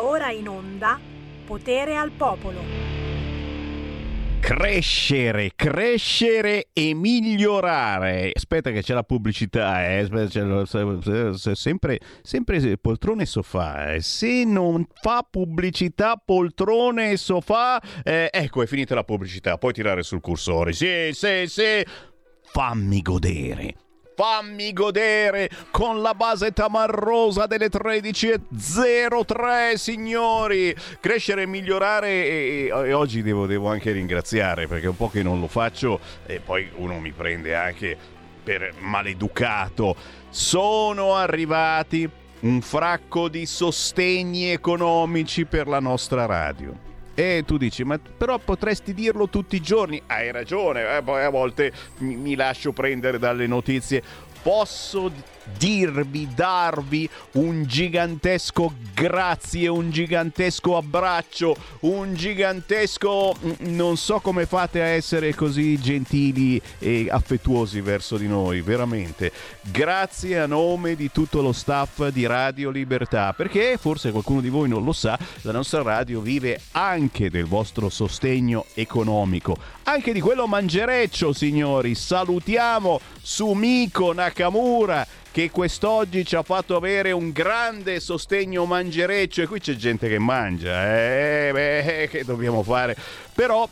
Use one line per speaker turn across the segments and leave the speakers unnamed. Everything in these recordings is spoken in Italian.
Ora in onda Potere al Popolo.
Crescere, crescere e migliorare. Aspetta che c'è la pubblicità, eh. Sempre, sempre poltrone e sofà. Eh. Se non fa pubblicità poltrone e sofà, eh, ecco è finita la pubblicità. Puoi tirare sul cursore. Sì, sì, sì. Fammi godere fammi godere con la base tamarrosa delle 13.03 signori. Crescere e migliorare e, e oggi devo, devo, anche ringraziare perché un po' che non lo faccio e poi uno mi prende anche per maleducato. Sono arrivati un fracco di sostegni economici per la nostra radio e tu dici, ma però potresti dirlo tutti i giorni. Hai ragione, eh, a volte mi, mi lascio prendere dalle notizie. Posso dirvi, darvi un gigantesco grazie, un gigantesco abbraccio, un gigantesco... Mm, non so come fate a essere così gentili e affettuosi verso di noi, veramente. Grazie a nome di tutto lo staff di Radio Libertà, perché forse qualcuno di voi non lo sa, la nostra radio vive anche del vostro sostegno economico, anche di quello mangereccio, signori. Salutiamo Sumiko Nakamura che quest'oggi ci ha fatto avere un grande sostegno mangereccio e qui c'è gente che mangia, eh, beh, che dobbiamo fare? Però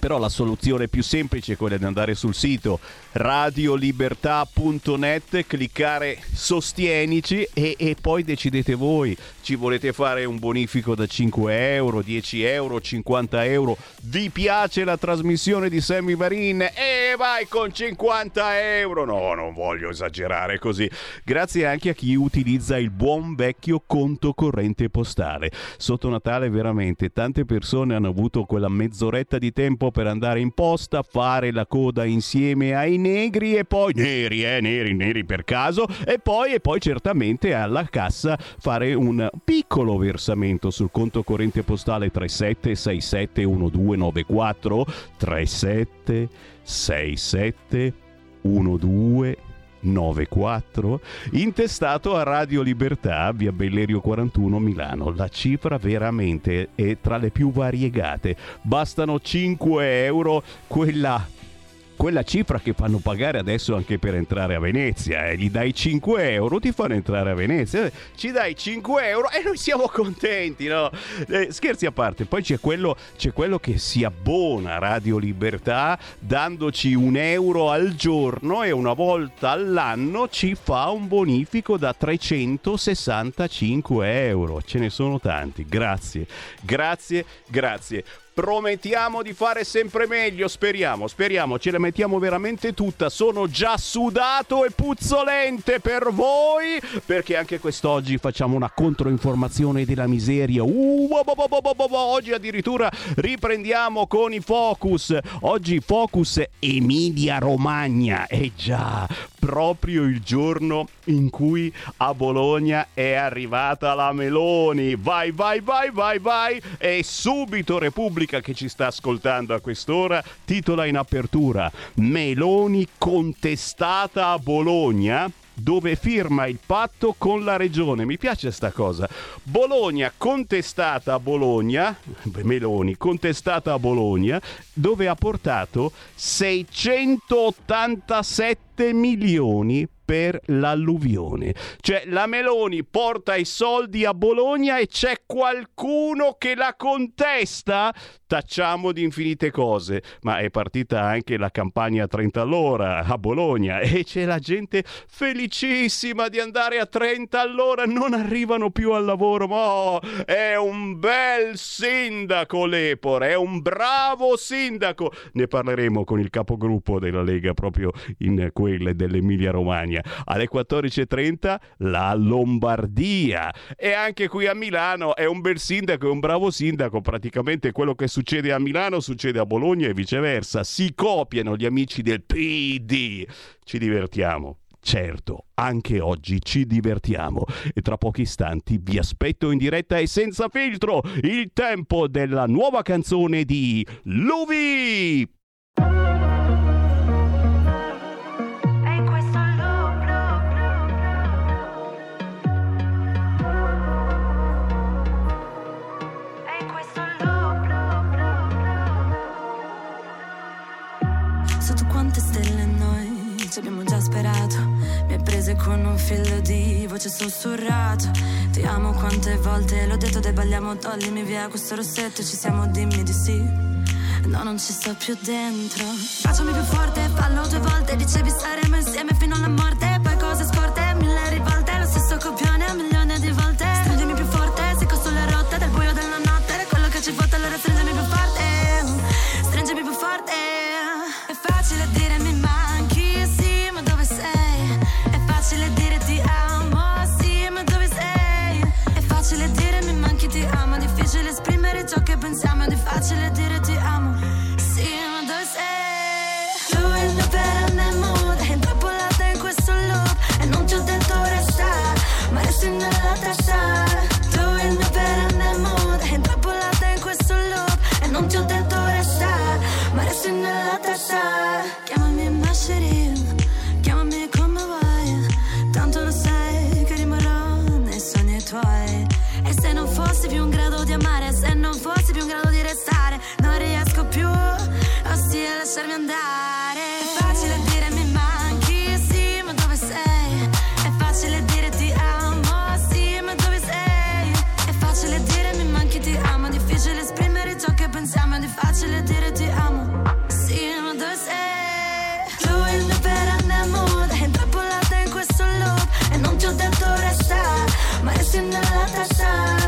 però la soluzione più semplice è quella di andare sul sito radiolibertà.net, cliccare sostienici e, e, poi decidete voi. Ci volete fare un bonifico da 5 euro, 10 euro, 50 euro? Vi piace la trasmissione di Sammy Varin? E vai con 50 euro! No, non voglio esagerare così. Grazie anche a chi utilizza il buon vecchio conto corrente postale. Sotto Natale veramente tante persone hanno avuto quella mezz'oretta di tempo per andare in posta, fare la coda insieme ai negri e poi neri, eh, neri, neri per caso, e poi, e poi certamente alla cassa fare un piccolo versamento sul conto corrente postale 37671294 3767 1294 94 intestato a Radio Libertà via Bellerio 41 Milano. La cifra veramente è tra le più variegate. Bastano 5 euro quella quella cifra che fanno pagare adesso anche per entrare a Venezia. Eh. Gli dai 5 euro, ti fanno entrare a Venezia. Ci dai 5 euro e noi siamo contenti, no? Eh, scherzi a parte, poi c'è quello, c'è quello che si abbona a Radio Libertà dandoci un euro al giorno e una volta all'anno ci fa un bonifico da 365 euro. Ce ne sono tanti. Grazie, grazie, grazie. Promettiamo di fare sempre meglio, speriamo, speriamo, ce la mettiamo veramente tutta. Sono già sudato e puzzolente per voi, perché anche quest'oggi facciamo una controinformazione della miseria. Uh, oggi addirittura riprendiamo con i focus. Oggi focus Emilia Romagna. Eh già, proprio il giorno in cui a Bologna è arrivata la Meloni. Vai, vai, vai, vai, vai. E subito Repubblica Repubblica che ci sta ascoltando a quest'ora titola in apertura Meloni contestata a Bologna dove firma il patto con la regione. Mi piace sta cosa. Bologna contestata a Bologna, Meloni contestata a Bologna, dove ha portato 687 milioni per l'alluvione. Cioè la Meloni porta i soldi a Bologna e c'è qualcuno che la contesta? Tacciamo di infinite cose, ma è partita anche la campagna 30 all'ora a Bologna e c'è la gente felicissima di andare a 30 all'ora, non arrivano più al lavoro, ma oh, è un bel sindaco Lepore, è un bravo sindaco. Ne parleremo con il capogruppo della Lega proprio in quelle dell'Emilia Romagna. Alle 14.30 la Lombardia. E anche qui a Milano è un bel sindaco, è un bravo sindaco. Praticamente quello che succede a Milano succede a Bologna e viceversa. Si copiano gli amici del PD. Ci divertiamo. Certo, anche oggi ci divertiamo e tra pochi istanti vi aspetto in diretta e senza filtro il tempo della nuova canzone di Luvi! ci abbiamo già sperato.
Mi ha preso con un filo di voce sussurrato. Ti amo quante volte l'ho detto, dai balliamo, toglimi via questo rossetto. Ci siamo, dimmi di sì. No, non ci sto più dentro. Facciami più forte, fallo due volte. Dicevi staremo insieme fino alla morte. Poi cose scorte, mille rivolte. Lo stesso copione, un milione pensiamo È facile dire ti amo, sì, ma dove sei? Tu e il mio perenne mood intrappolata in questo loop. E non ti ho detto resta Ma resti nella testa. Tu e il mio perenne mood intrappolata in questo loop. E non ti ho detto resta Ma resti nella testa. Chiamami Masherin Chiamami più in grado di amare Se non fossi più in grado di restare Non riesco più Ossia lasciarmi andare È facile dire mi manchi Sì ma dove sei? È facile dire ti amo Sì ma dove sei? È facile dire mi manchi ti amo Difficile esprimere ciò che pensiamo È facile dire ti amo Sì ma dove sei? Tu il mio perenne mood È intrappolata in questo loop E non ti ho detto resta Ma resti nella testa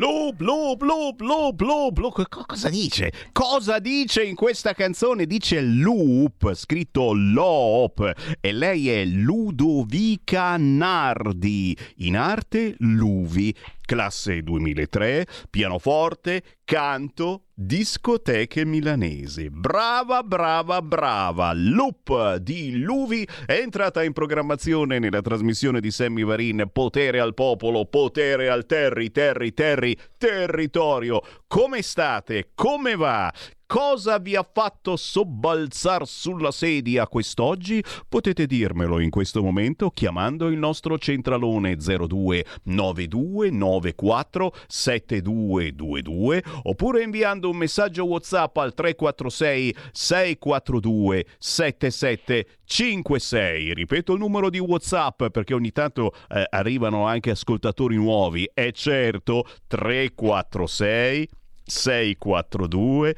Loop, loop, loop, loop, loop.
Co- Cosa dice? Cosa dice in questa canzone? Dice loop, scritto loop. E lei è Ludovica Nardi, in arte Luvi, classe 2003, pianoforte, canto, discoteche milanesi. Brava, brava, brava. Loop di Luvi è entrata in programmazione nella trasmissione di Sammy Varin Potere al popolo, potere al terri, terri, terri, territorio. Come state? Come va? Cosa vi ha fatto sobbalzar sulla sedia quest'oggi? Potete dirmelo in questo momento chiamando il nostro centralone 02 92 94 7222 oppure inviando un messaggio WhatsApp al 346 642 7756. Ripeto il numero di WhatsApp perché ogni tanto eh, arrivano anche ascoltatori nuovi. È certo 346 642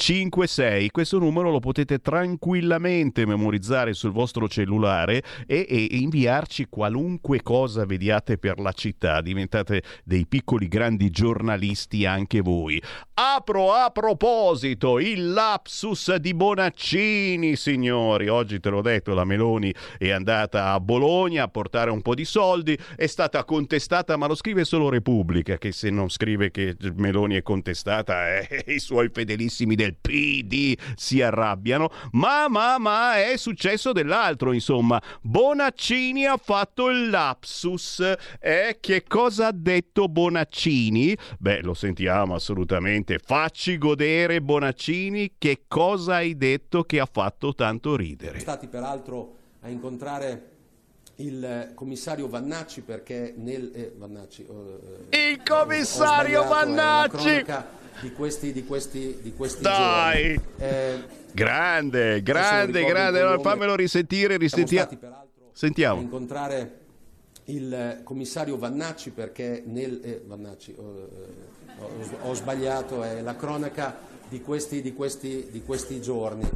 7756 questo numero lo potete tranquillamente memorizzare sul vostro cellulare e, e inviarci qualunque cosa vediate per la città. Diventate dei piccoli grandi giornalisti anche voi. Apro a proposito il lapsus di Bonaccini signori. Oggi te l'ho detto la Meloni è andata a Bologna a portare un po' di soldi. È stata contestata ma lo scrive solo Repubblica che se non scrive che Meloni è contestata eh, i suoi fedelissimi del PD si arrabbiano ma ma ma è successo dell'altro insomma. Bonaccini ha fatto il lapsus. Eh, che cosa ha detto Bonaccini? Beh lo sentiamo assolutamente. Facci godere Bonaccini che cosa hai detto che ha fatto tanto ridere?
Stati peraltro a incontrare il eh, commissario Vannacci perché nel eh, Vannacci, eh,
il commissario
ho sbagliato, è la
Vannacci
cronaca di questi, di questi, di questi
Dai!
giorni. Eh,
grande grande grande
nome.
fammelo risentire risentiamo
stati peraltro a
sentiamo
incontrare il eh, commissario Vannacci perché nel eh, Vannacci, eh, ho, ho sbagliato, è la cronaca di questi, di questi, di questi giorni.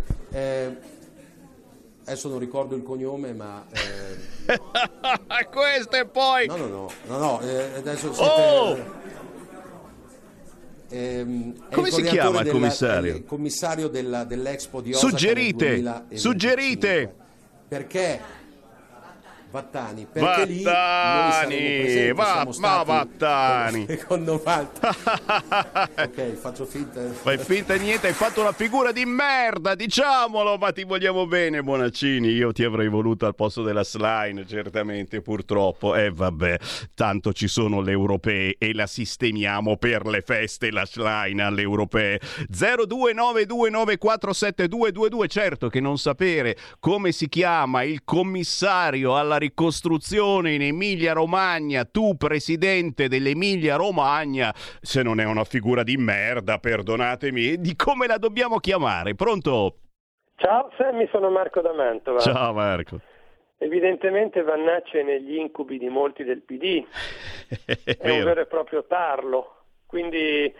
Eh, adesso non ricordo il cognome, ma eh,
questo e poi
No, no, no, no, no, eh, adesso siete...
Oh!
Ehm, è
Come si chiama il
della-
commissario?
il commissario della- dell'Expo di Osaka
Suggerite,
2025.
suggerite.
Perché Vattani, perché lì noi saremo presenti,
va, ma Vattani.
con- Secondo Malta. ok, faccio finta.
Fai finta niente, hai fatto una figura di merda, diciamolo, ma ti vogliamo bene, Bonaccini. Io ti avrei voluto al posto della slime, certamente, purtroppo. E eh, vabbè, tanto ci sono le europee e la sistemiamo per le feste, la slime alle europee. 0292947222, certo che non sapere come si chiama il commissario alla ricostruzione in Emilia Romagna, tu presidente dell'Emilia Romagna, se non è una figura di merda, perdonatemi, di come la dobbiamo chiamare. Pronto?
Ciao Sammy, sono Marco da Mantova.
Ciao Marco.
Evidentemente Vannacci è negli incubi di molti del PD,
È
è un
vero.
e proprio tarlo, quindi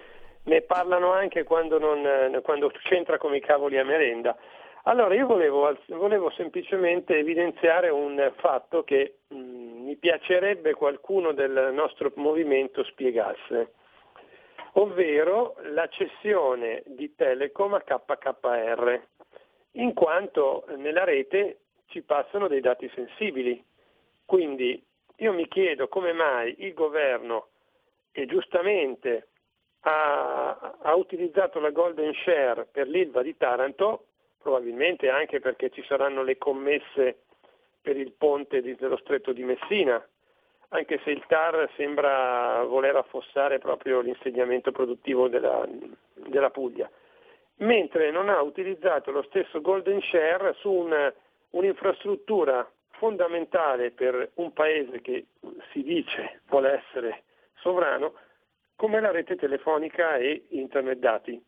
ne parlano anche quando, non, quando c'entra come i cavoli a merenda. Allora io volevo, volevo semplicemente evidenziare un fatto che mh, mi piacerebbe qualcuno del nostro movimento spiegasse, ovvero la cessione di Telecom a KKR, in quanto nella rete ci passano dei dati sensibili. Quindi io mi chiedo come mai il governo, che giustamente ha, ha utilizzato la Golden Share per l'ILVA di Taranto, probabilmente anche perché ci saranno le commesse per il ponte dello stretto di Messina, anche se il TAR sembra voler affossare proprio l'insediamento produttivo della, della Puglia, mentre non ha utilizzato lo stesso Golden Share su un- un'infrastruttura fondamentale per un paese che si dice vuole essere sovrano, come la rete telefonica e internet dati.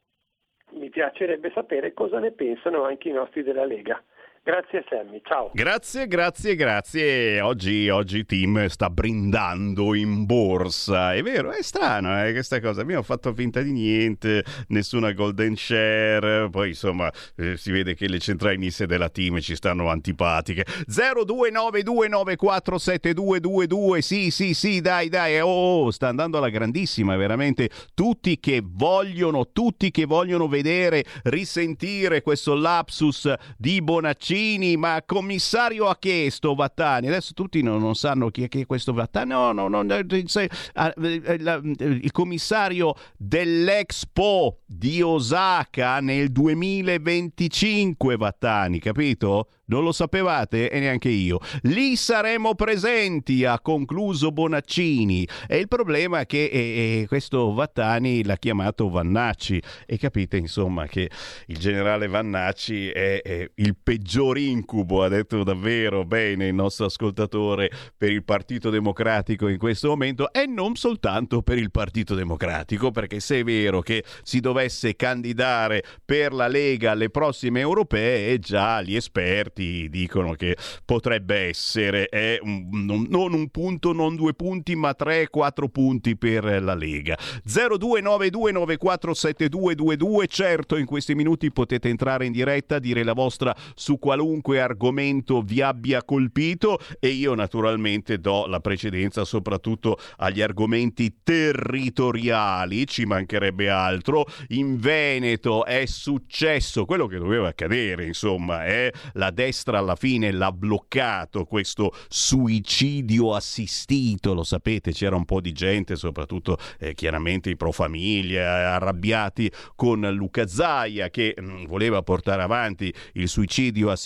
Mi piacerebbe sapere cosa ne pensano anche i nostri della Lega. Grazie Sammy, ciao.
Grazie, grazie, grazie. Oggi, oggi Tim sta brindando in borsa. È vero, è strano eh, questa cosa. Abbiamo fatto finta di niente, nessuna golden share. Poi insomma eh, si vede che le centraliniste della team ci stanno antipatiche. 0292947222. Sì, sì, sì, dai, dai. Oh, sta andando alla grandissima, veramente. Tutti che vogliono, tutti che vogliono vedere, risentire questo lapsus di Bonaccini. Ma commissario ha chiesto Vattani. Adesso tutti non, non sanno chi è, chi è questo Vattani. No, no, no. ah, eh, la- il commissario dell'Expo di Osaka nel 2025, Vattani, capito? Non lo sapevate e neanche io. Lì saremo presenti, ha concluso Bonaccini. E il problema è che eh, eh, questo Vattani l'ha chiamato Vannacci. E capite, insomma, che il generale Vannacci è, è il peggior incubo, ha detto davvero bene il nostro ascoltatore, per il Partito Democratico in questo momento e non soltanto per il Partito Democratico, perché se è vero che si dovesse candidare per la Lega alle prossime europee, già gli esperti dicono che potrebbe essere eh, un- non, un punto, non due punti, ma tre, quattro punti per la Lega. 0292947222, certo in questi minuti potete entrare in diretta, dire la vostra su qualunque argomento vi abbia colpito e io naturalmente do la precedenza soprattutto agli argomenti territoriali, ci mancherebbe altro. In Veneto è successo quello che doveva accadere, insomma, è la destra alla fine l'ha bloccato questo suicidio assistito, lo sapete, c'era un po' di gente, soprattutto eh, chiaramente i pro famiglia, arrabbiati con Luca Zaia che mh, voleva portare avanti il suicidio assistito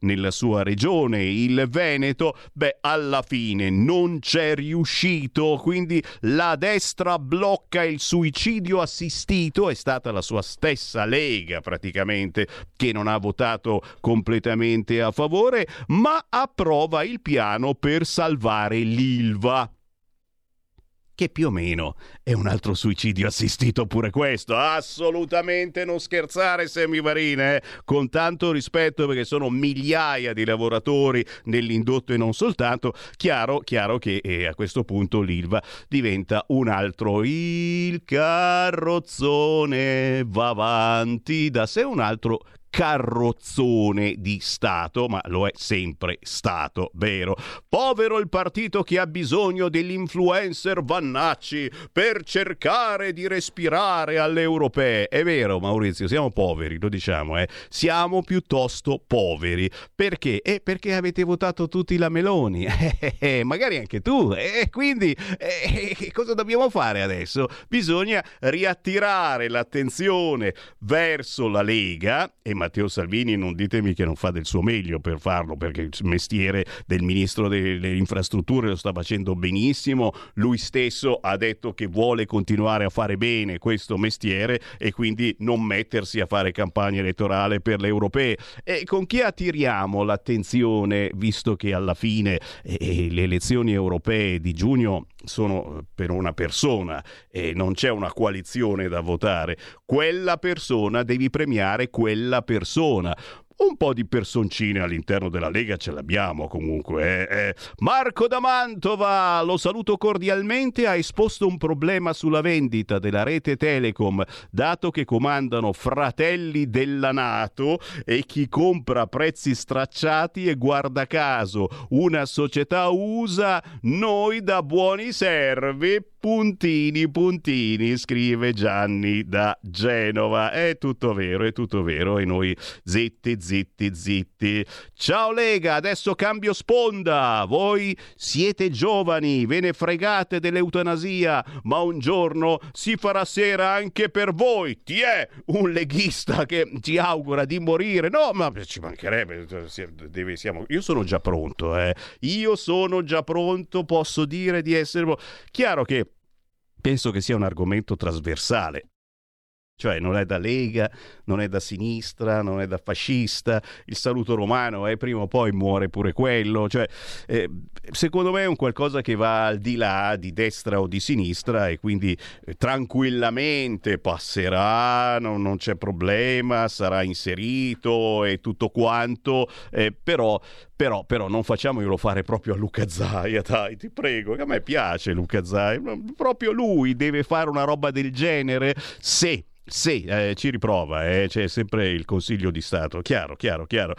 nella sua regione, il Veneto, beh, alla fine non c'è riuscito, quindi la destra blocca il suicidio assistito, è stata la sua stessa Lega praticamente che non ha votato completamente a favore, ma approva il piano per salvare l'Ilva che più o meno è un altro suicidio assistito pure questo. Assolutamente non scherzare, Semivarine, eh? con tanto rispetto perché sono migliaia di lavoratori nell'indotto e non soltanto. Chiaro, chiaro che eh, a questo punto l'Ilva diventa un altro. Il carrozzone va avanti da sé, un altro carrozzone di Stato, ma lo è sempre stato, vero? Povero il partito che ha bisogno dell'influencer Vannacci per cercare di respirare alle europee. È vero, Maurizio, siamo poveri, lo diciamo, eh? Siamo piuttosto poveri. Perché? Eh, perché avete votato tutti la Meloni. Eh, eh, magari anche tu. E eh, quindi eh, cosa dobbiamo fare adesso? Bisogna riattirare l'attenzione verso la Lega e Matteo Salvini non ditemi che non fa del suo meglio per farlo perché il mestiere del ministro delle infrastrutture lo sta facendo benissimo. Lui stesso ha detto che vuole continuare a fare bene questo mestiere e quindi non mettersi a fare campagna elettorale per le europee. E con chi attiriamo l'attenzione visto che alla fine eh, le elezioni europee di giugno sono eh, per una persona e non c'è una coalizione da votare, quella persona devi premiare quella persona. Un po' di personcine all'interno della Lega ce l'abbiamo comunque. Eh, eh. Marco da Mantova, lo saluto cordialmente, ha esposto un problema sulla vendita della rete Telecom, dato che comandano fratelli della Nato e chi compra a prezzi stracciati e guarda caso una società USA, noi da buoni servi Puntini, puntini, scrive Gianni da Genova. È tutto vero, è tutto vero. E noi zitti, zitti, zitti. Ciao Lega, adesso cambio sponda. Voi siete giovani, ve ne fregate dell'eutanasia, ma un giorno si farà sera anche per voi. Ti è un leghista che ti augura di morire. No, ma ci mancherebbe. Io sono già pronto, eh. Io sono già pronto, posso dire di essere... Chiaro che penso che sia un argomento trasversale. Cioè non è da Lega, non è da sinistra, non è da fascista, il saluto romano è prima o poi muore pure quello. Cioè, eh, secondo me è un qualcosa che va al di là di destra o di sinistra e quindi eh, tranquillamente passerà, non, non, c'è problema, sarà inserito e tutto quanto, eh, però, però, però non facciamolo fare proprio a Luca Zaia, dai, ti prego, che a me piace Luca Zaia, proprio lui deve fare una roba del genere se sì, eh, ci riprova, eh, c'è sempre il Consiglio di Stato, chiaro, chiaro, chiaro.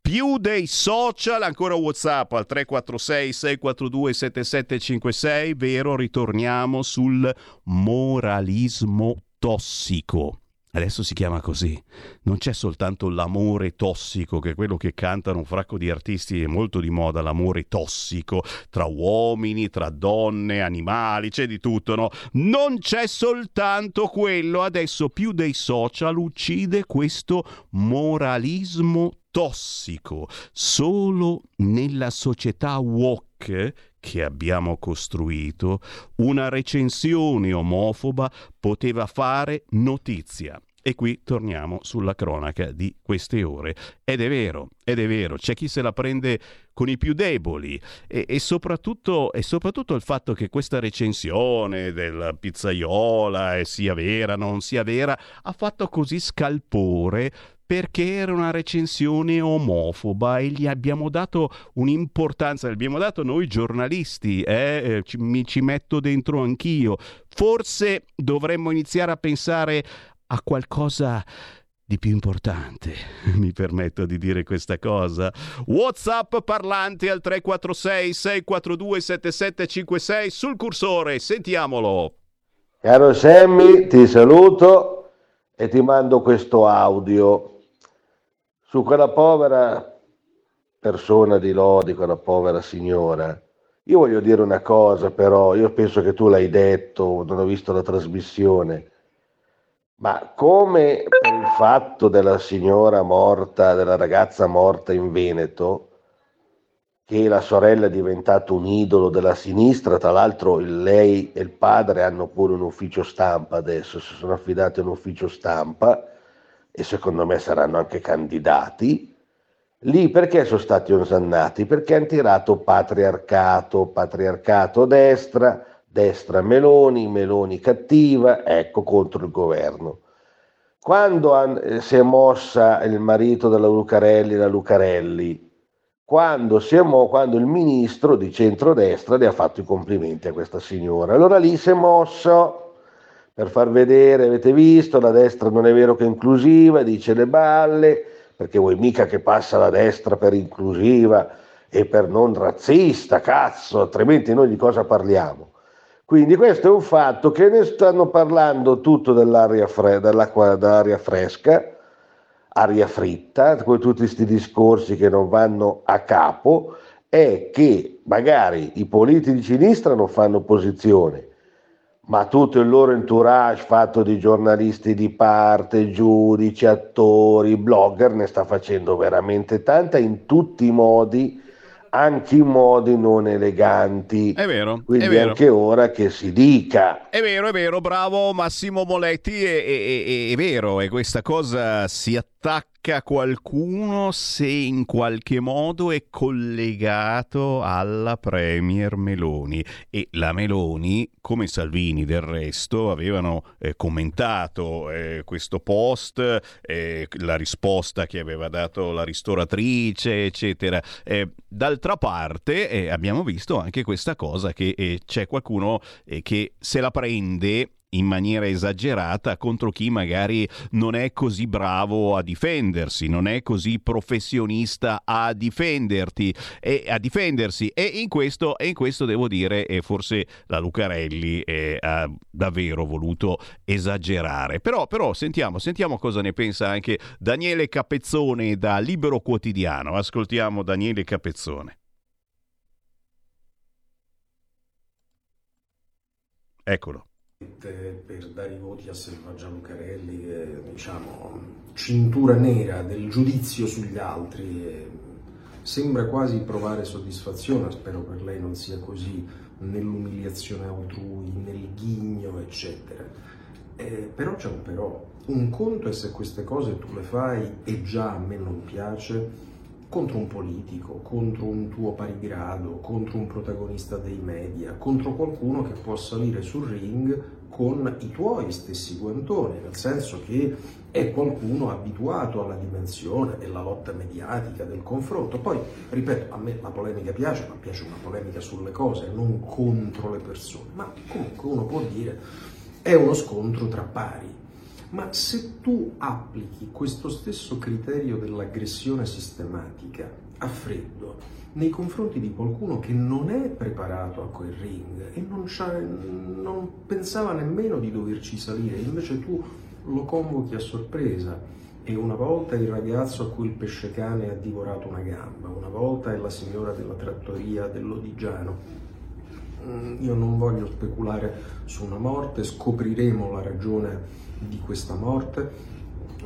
Più dei social, ancora WhatsApp al 346 642 7756, vero, ritorniamo sul moralismo tossico adesso si chiama così. Non c'è soltanto l'amore tossico, che è quello che cantano un fracco di artisti, è molto di moda l'amore tossico tra uomini, tra donne, animali, c'è di tutto, no? Non c'è soltanto quello, adesso più dei social uccide questo moralismo tossico. Solo nella società woke che abbiamo costruito, una recensione omofoba poteva fare notizia. E qui torniamo sulla cronaca di queste ore. Ed è vero, ed è vero, c'è chi se la prende con i più deboli e, e, soprattutto, e soprattutto il fatto che questa recensione della pizzaiola sia vera, non sia vera, ha fatto così scalpore perché era una recensione omofoba e gli abbiamo dato un'importanza, l'abbiamo dato noi giornalisti, eh? eh ci, mi ci metto dentro anch'io. Forse dovremmo iniziare a pensare a qualcosa di più importante, mi permetto di dire questa cosa. WhatsApp parlante al 346 642 7756 sul cursore, sentiamolo.
Caro Sammy, ti saluto e ti mando questo audio su quella povera persona di Lodi, quella povera signora. Io voglio dire una cosa però, io penso che tu l'hai detto, non ho visto la trasmissione, ma come per il fatto della signora morta, della ragazza morta in Veneto, che la sorella è diventata un idolo della sinistra, tra l'altro lei e il padre hanno pure un ufficio stampa adesso, si sono affidati a un ufficio stampa, e secondo me saranno anche candidati, lì perché sono stati osannati? Perché hanno tirato patriarcato, patriarcato destra, destra Meloni, Meloni cattiva, ecco contro il governo. Quando han, si è mossa il marito della Lucarelli, la Lucarelli, quando, mo- quando il ministro di centrodestra le ha fatto i complimenti a questa signora, allora lì si è mosso per far vedere, avete visto, la destra non è vero che è inclusiva, dice le balle, perché vuoi mica che passa la destra per inclusiva e per non razzista, cazzo, altrimenti noi di cosa parliamo? Quindi questo è un fatto che ne stanno parlando tutto dell'aria, fre- dell'aria fresca, aria fritta, con tutti questi discorsi che non vanno a capo, è che magari i politici di sinistra non fanno opposizione, ma tutto il loro entourage fatto di giornalisti di parte, giudici, attori, blogger ne sta facendo veramente tanta in tutti i modi anche in modi non eleganti.
È vero.
Quindi
è vero.
anche ora che si dica.
È vero, è vero, bravo Massimo Moletti, è, è, è, è vero, e questa cosa si attacca qualcuno se in qualche modo è collegato alla Premier Meloni e la Meloni, come Salvini del resto, avevano eh, commentato eh, questo post, eh, la risposta che aveva dato la ristoratrice, eccetera. Eh, d'altra parte eh, abbiamo visto anche questa cosa che eh, c'è qualcuno che se la prende in maniera esagerata contro chi magari non è così bravo a difendersi, non è così professionista a difenderti e a difendersi e in questo, e in questo devo dire e forse la Lucarelli eh, ha davvero voluto esagerare. Però, però sentiamo, sentiamo cosa ne pensa anche Daniele Capezzone da Libero Quotidiano. Ascoltiamo Daniele Capezzone. Eccolo
per dare i voti a Selvaggia Lucarelli, eh, diciamo, cintura nera del giudizio sugli altri. Sembra quasi provare soddisfazione, spero per lei non sia così, nell'umiliazione altrui, nel ghigno, eccetera. Eh, però c'è un però. Un conto è se queste cose tu le fai e già a me non piace, contro un politico, contro un tuo parigrado, contro un protagonista dei media, contro qualcuno che può salire sul ring con i tuoi stessi guantoni, nel senso che è qualcuno abituato alla dimensione della lotta mediatica, del confronto. Poi, ripeto, a me la polemica piace, ma piace una polemica sulle cose, non contro le persone. Ma comunque uno può dire è uno scontro tra pari. Ma se tu applichi questo stesso criterio dell'aggressione sistematica a freddo nei confronti di qualcuno che non è preparato a quel ring e non, non pensava nemmeno di doverci salire, invece tu lo convochi a sorpresa e una volta il ragazzo a cui il pesce cane ha divorato una gamba, una volta è la signora della trattoria dell'Odigiano. Mm, io non voglio speculare su una morte, scopriremo la ragione di questa morte,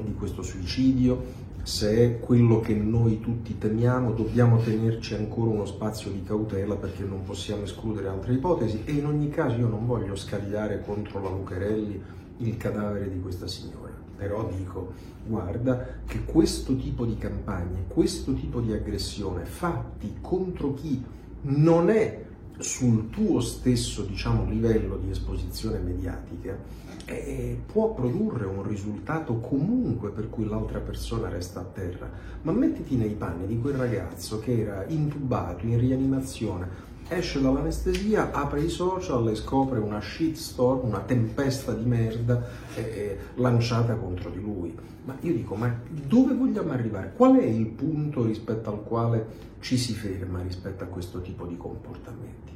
di questo suicidio, se è quello che noi tutti temiamo, dobbiamo tenerci ancora uno spazio di cautela perché non possiamo escludere altre ipotesi. E in ogni caso io non voglio scagliare contro la Lucarelli il cadavere di questa signora, però dico guarda che questo tipo di campagne, questo tipo di aggressione fatti contro chi non è sul tuo stesso diciamo, livello di esposizione mediatica eh, può produrre un risultato comunque per cui l'altra persona resta a terra. Ma mettiti nei panni di quel ragazzo che era intubato, in rianimazione, esce dall'anestesia, apre i social e scopre una shitstorm, una tempesta di merda eh, lanciata contro di lui. Ma io dico, ma dove vogliamo arrivare? Qual è il punto rispetto al quale ci si ferma rispetto a questo tipo di comportamenti?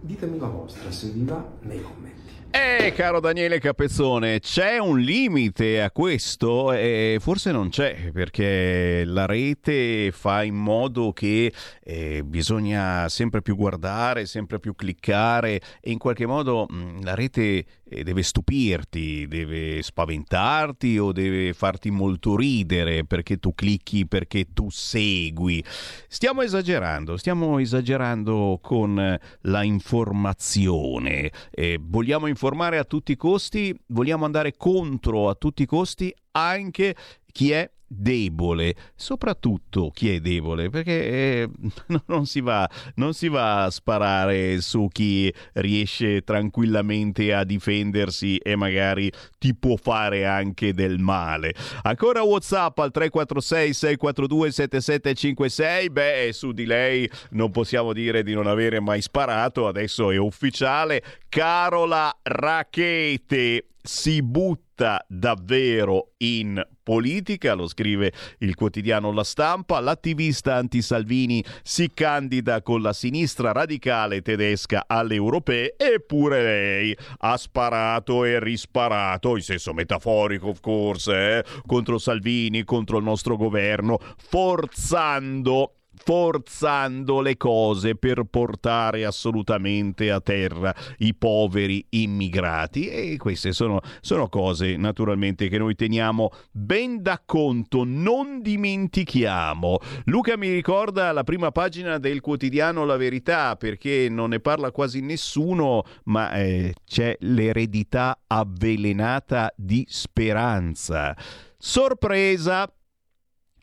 Ditemi la vostra, se vi va, nei commenti.
Eh, caro Daniele Capezzone, c'è un limite a questo? Eh, forse non c'è, perché la rete fa in modo che eh, bisogna sempre più guardare, sempre più cliccare e in qualche modo mh, la rete deve stupirti, deve spaventarti o deve farti molto ridere perché tu clicchi, perché tu segui. Stiamo esagerando, stiamo esagerando con la informazione. Eh, vogliamo informare a tutti i costi, vogliamo andare contro a tutti i costi anche chi è debole, soprattutto chi è debole, perché eh, non, si va, non si va a sparare su chi riesce tranquillamente a difendersi e magari ti può fare anche del male. Ancora WhatsApp al 346 642 7756, beh, su di lei non possiamo dire di non avere mai sparato, adesso è ufficiale. Carola Rachete si butta davvero in politica, lo scrive il quotidiano La Stampa, l'attivista anti-Salvini si candida con la sinistra radicale tedesca alle europee, eppure lei ha sparato e risparato, in senso metaforico of course, eh, contro Salvini, contro il nostro governo, forzando forzando le cose per portare assolutamente a terra i poveri immigrati e queste sono, sono cose naturalmente che noi teniamo ben da conto, non dimentichiamo. Luca mi ricorda la prima pagina del quotidiano La Verità perché non ne parla quasi nessuno, ma eh, c'è l'eredità avvelenata di speranza. Sorpresa!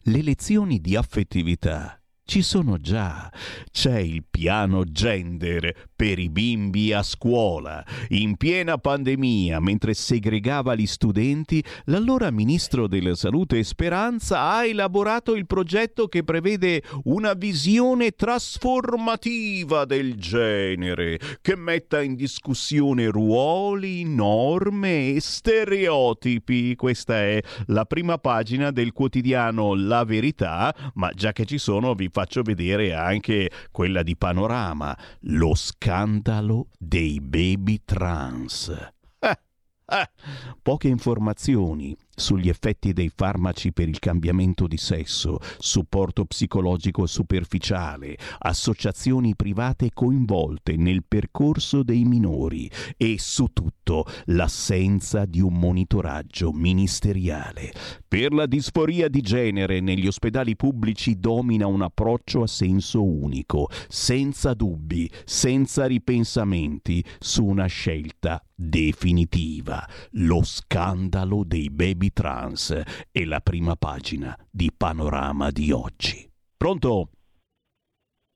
Le lezioni di affettività ci sono già. C'è il piano gender per i bimbi a scuola. In piena pandemia, mentre segregava gli studenti, l'allora ministro della Salute Speranza ha elaborato il progetto che prevede una visione trasformativa del genere, che metta in discussione ruoli, norme e stereotipi. Questa è la prima pagina del quotidiano La Verità, ma già che ci sono vi faccio vedere anche quella di Panorama, lo scandalo dei baby trans. Eh, poche informazioni sugli effetti dei farmaci per il cambiamento di sesso, supporto psicologico superficiale, associazioni private coinvolte nel percorso dei minori e su tutto l'assenza di un monitoraggio ministeriale. Per la disforia di genere negli ospedali pubblici domina un approccio a senso unico, senza dubbi, senza ripensamenti, su una scelta definitiva, lo scandalo dei baby baby trans e la prima pagina di Panorama di oggi. Pronto?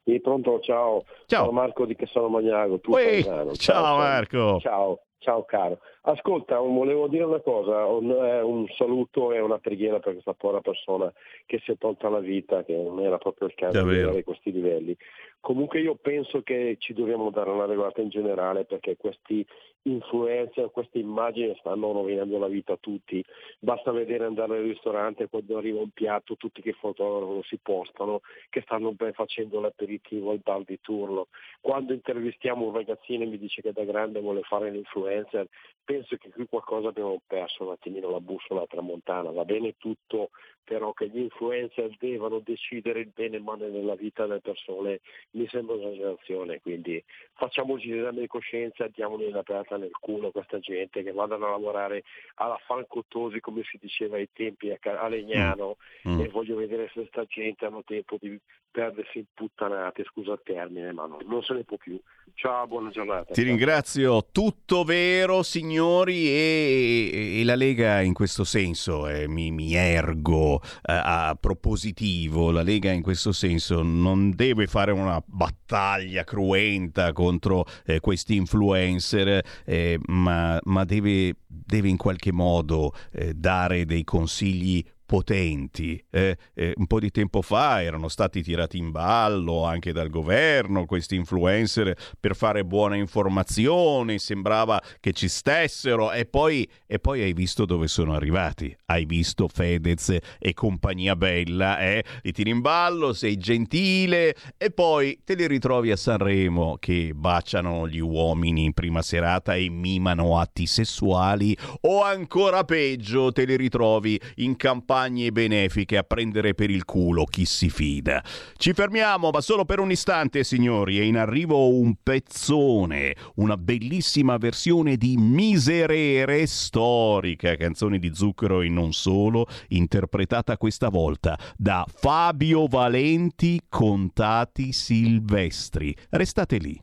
Sì, pronto, ciao.
Ciao.
Sono Marco di Cassano Magnago. Tu
Uè,
ciao,
ciao Marco.
Ciao, ciao caro. Ascolta, volevo dire una cosa, un, eh, un, saluto e una preghiera per questa povera persona che si è tolta la vita, che non era proprio il caso di avere questi livelli. Comunque io penso che ci dobbiamo dare una regolata in generale perché questi influencer, queste immagini stanno rovinando la vita a tutti. Basta vedere andare al ristorante quando arriva un piatto, tutti che fotografano si postano, che stanno facendo l'aperitivo al bar di turno. Quando intervistiamo un ragazzino e mi dice che da grande vuole fare l'influencer, penso che qui qualcosa abbiamo perso un attimino la bussola tramontana. Va bene tutto, però che gli influencer devono decidere il bene e il male nella vita delle persone mi sembra un'esagerazione, quindi facciamoci l'esame di coscienza, diamogli la pedata nel culo a questa gente che vadano a lavorare alla Fancottosi come si diceva ai tempi a Legnano mm. mm. e voglio vedere se sta gente hanno tempo di perdersi in puttanate, scusa il termine, ma no, non se ne può più. Ciao, buona giornata.
Ti ringrazio, tutto vero signori e, e la Lega in questo senso, eh, mi, mi, ergo eh, a propositivo, la Lega in questo senso non deve fare una battaglia cruenta contro eh, questi influencer, eh, ma, ma deve, deve, in qualche modo eh, dare dei consigli potenti. Eh, eh, un po' di tempo fa erano stati tirati in ballo anche dal governo questi influencer per fare buona informazione, sembrava che ci stessero e poi, e poi hai visto dove sono arrivati. Hai visto Fedez e compagnia bella, eh? li tiri in ballo, sei gentile e poi te li ritrovi a Sanremo che baciano gli uomini in prima serata e mimano atti sessuali o ancora peggio te li ritrovi in campagna campagne benefiche a prendere per il culo chi si fida. Ci fermiamo, ma solo per un istante, signori. È in arrivo un pezzone, una bellissima versione di Miserere storica, canzone di zucchero e non solo, interpretata questa volta da Fabio Valenti Contati Silvestri. Restate lì.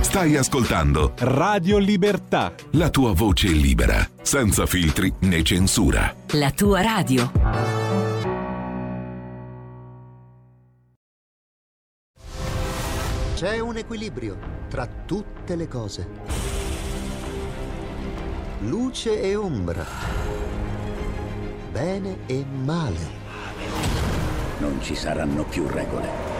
Stai ascoltando
Radio Libertà.
La tua voce libera, senza filtri né censura.
La tua radio.
C'è un equilibrio tra tutte le cose. Luce e ombra. Bene e male.
Non ci saranno più regole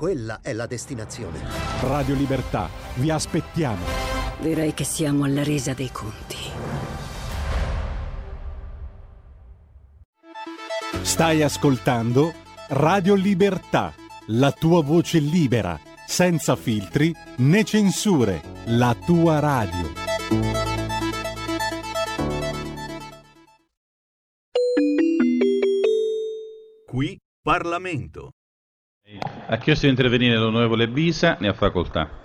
Quella è la destinazione.
Radio Libertà, vi aspettiamo.
Direi che siamo alla resa dei conti.
Stai ascoltando Radio Libertà, la tua voce libera, senza filtri né censure, la tua radio.
Qui Parlamento.
Ha chiesto di intervenire l'onorevole Bisa, ne ha facoltà.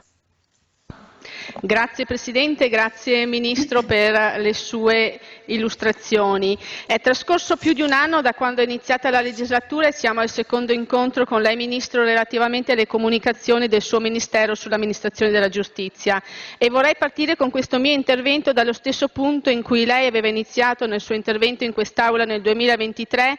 Grazie Presidente, grazie Ministro per le sue illustrazioni. È trascorso più di un anno da quando è iniziata la legislatura e siamo al secondo incontro con lei Ministro relativamente alle comunicazioni del suo Ministero sull'amministrazione della giustizia e vorrei partire con questo mio intervento dallo stesso punto in cui lei aveva iniziato nel suo intervento in quest'Aula nel 2023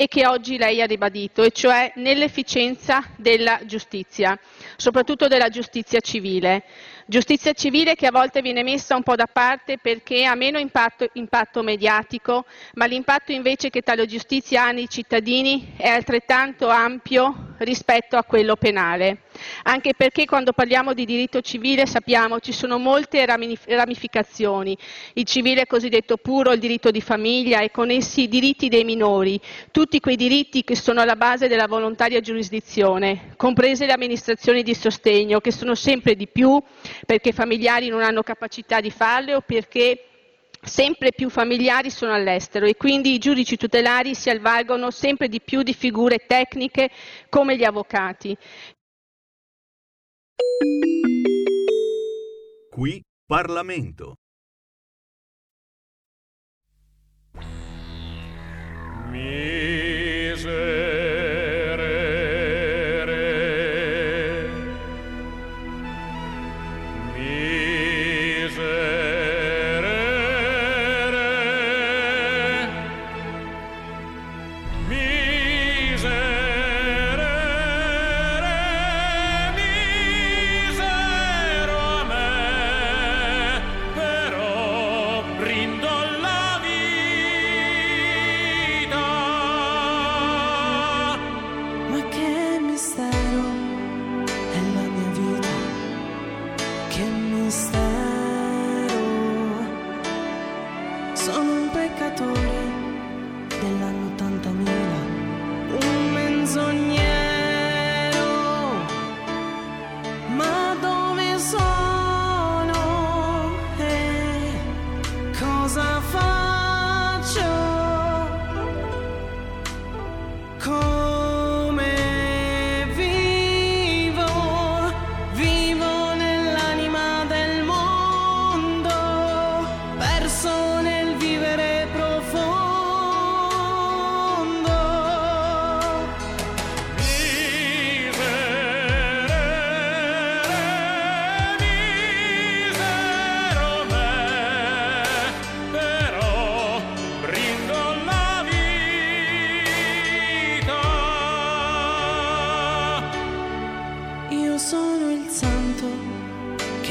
e che oggi lei ha ribadito, e cioè nell'efficienza della giustizia, soprattutto della giustizia civile. Giustizia civile che a volte viene messa un po' da parte perché ha meno impatto, impatto mediatico, ma l'impatto invece che tale giustizia ha nei cittadini è altrettanto ampio rispetto a quello penale. Anche perché quando parliamo di diritto civile sappiamo ci sono molte ramificazioni. Il civile cosiddetto puro, il diritto di famiglia e con essi i diritti dei minori, tutti quei diritti che sono alla base della volontaria giurisdizione, comprese le amministrazioni di sostegno, che sono sempre di più perché i familiari non hanno capacità di farle o perché sempre più familiari sono all'estero e quindi i giudici tutelari si avvalgono sempre di più di figure tecniche come gli avvocati.
Qui Parlamento.
Miserere,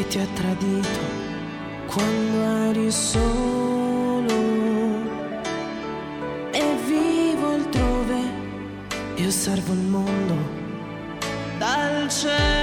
ti ha tradito quando eri solo. E vivo altrove e osservo il mondo dal cielo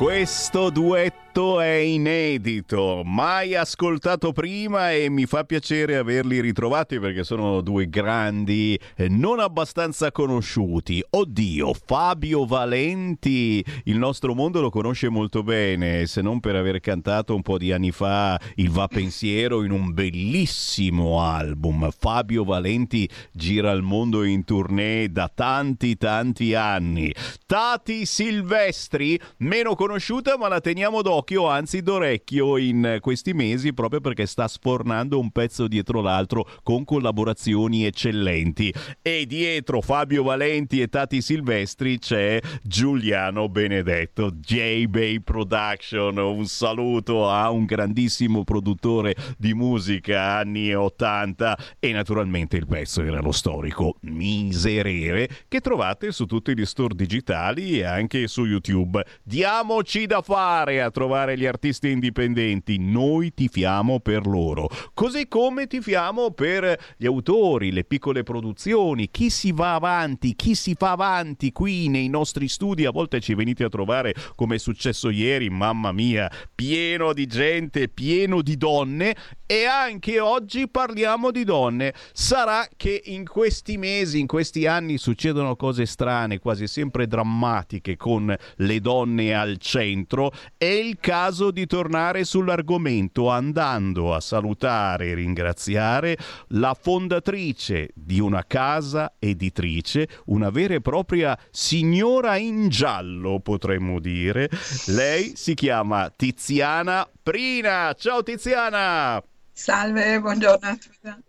Questo duetto è inedito, mai ascoltato prima e mi fa piacere averli ritrovati perché sono due grandi eh, non abbastanza conosciuti. Oddio, Fabio Valenti, il nostro mondo lo conosce molto bene, se non per aver cantato un po' di anni fa il Va Pensiero in un bellissimo album. Fabio Valenti gira il mondo in tournée da tanti tanti anni. Tati Silvestri, meno conosciuta ma la teniamo d'occhio, anzi d'orecchio in questi mesi proprio perché sta sfornando un pezzo dietro l'altro con collaborazioni eccellenti. E dietro Fabio Valenti e Tati Silvestri c'è Giuliano Benedetto, J-Bay Production. Un saluto a un grandissimo produttore di musica anni 80 e naturalmente il pezzo era lo storico Miserere che trovate su tutti gli store digitali e anche su YouTube. Diamoci da fare a trovare gli artisti indipendenti, noi tifiamo per loro, così come tifiamo per gli autori, le piccole produzioni, chi si va avanti, chi si fa avanti qui nei nostri studi, a volte ci venite a trovare come è successo ieri, mamma mia, pieno di gente, pieno di donne e anche oggi parliamo di donne. Sarà che in questi mesi, in questi anni succedono cose strane, quasi sempre drammatiche con le donne al centro. È il caso di tornare sull'argomento andando a salutare e ringraziare la fondatrice di una casa editrice, una vera e propria signora in giallo, potremmo dire. Lei si chiama Tiziana Prina. Ciao Tiziana!
Salve, buongiorno a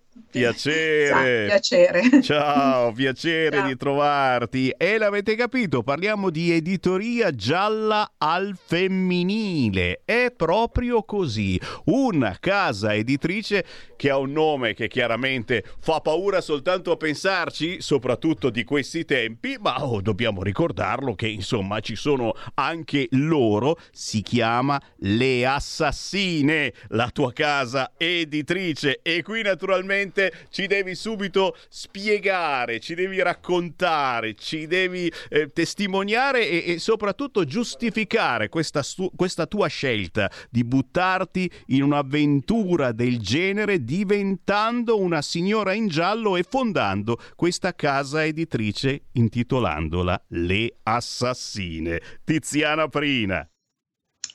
tutti.
Piacere.
Piacere.
Ciao, piacere
Ciao.
di trovarti. E l'avete capito, parliamo di editoria gialla al femminile. È proprio così. Una casa editrice che ha un nome che chiaramente fa paura soltanto a pensarci, soprattutto di questi tempi, ma oh, dobbiamo ricordarlo che insomma ci sono anche loro. Si chiama Le Assassine, la tua casa editrice. E qui naturalmente ci devi subito spiegare, ci devi raccontare, ci devi eh, testimoniare e, e soprattutto giustificare questa, stu- questa tua scelta di buttarti in un'avventura del genere diventando una signora in giallo e fondando questa casa editrice intitolandola Le Assassine. Tiziana Prina.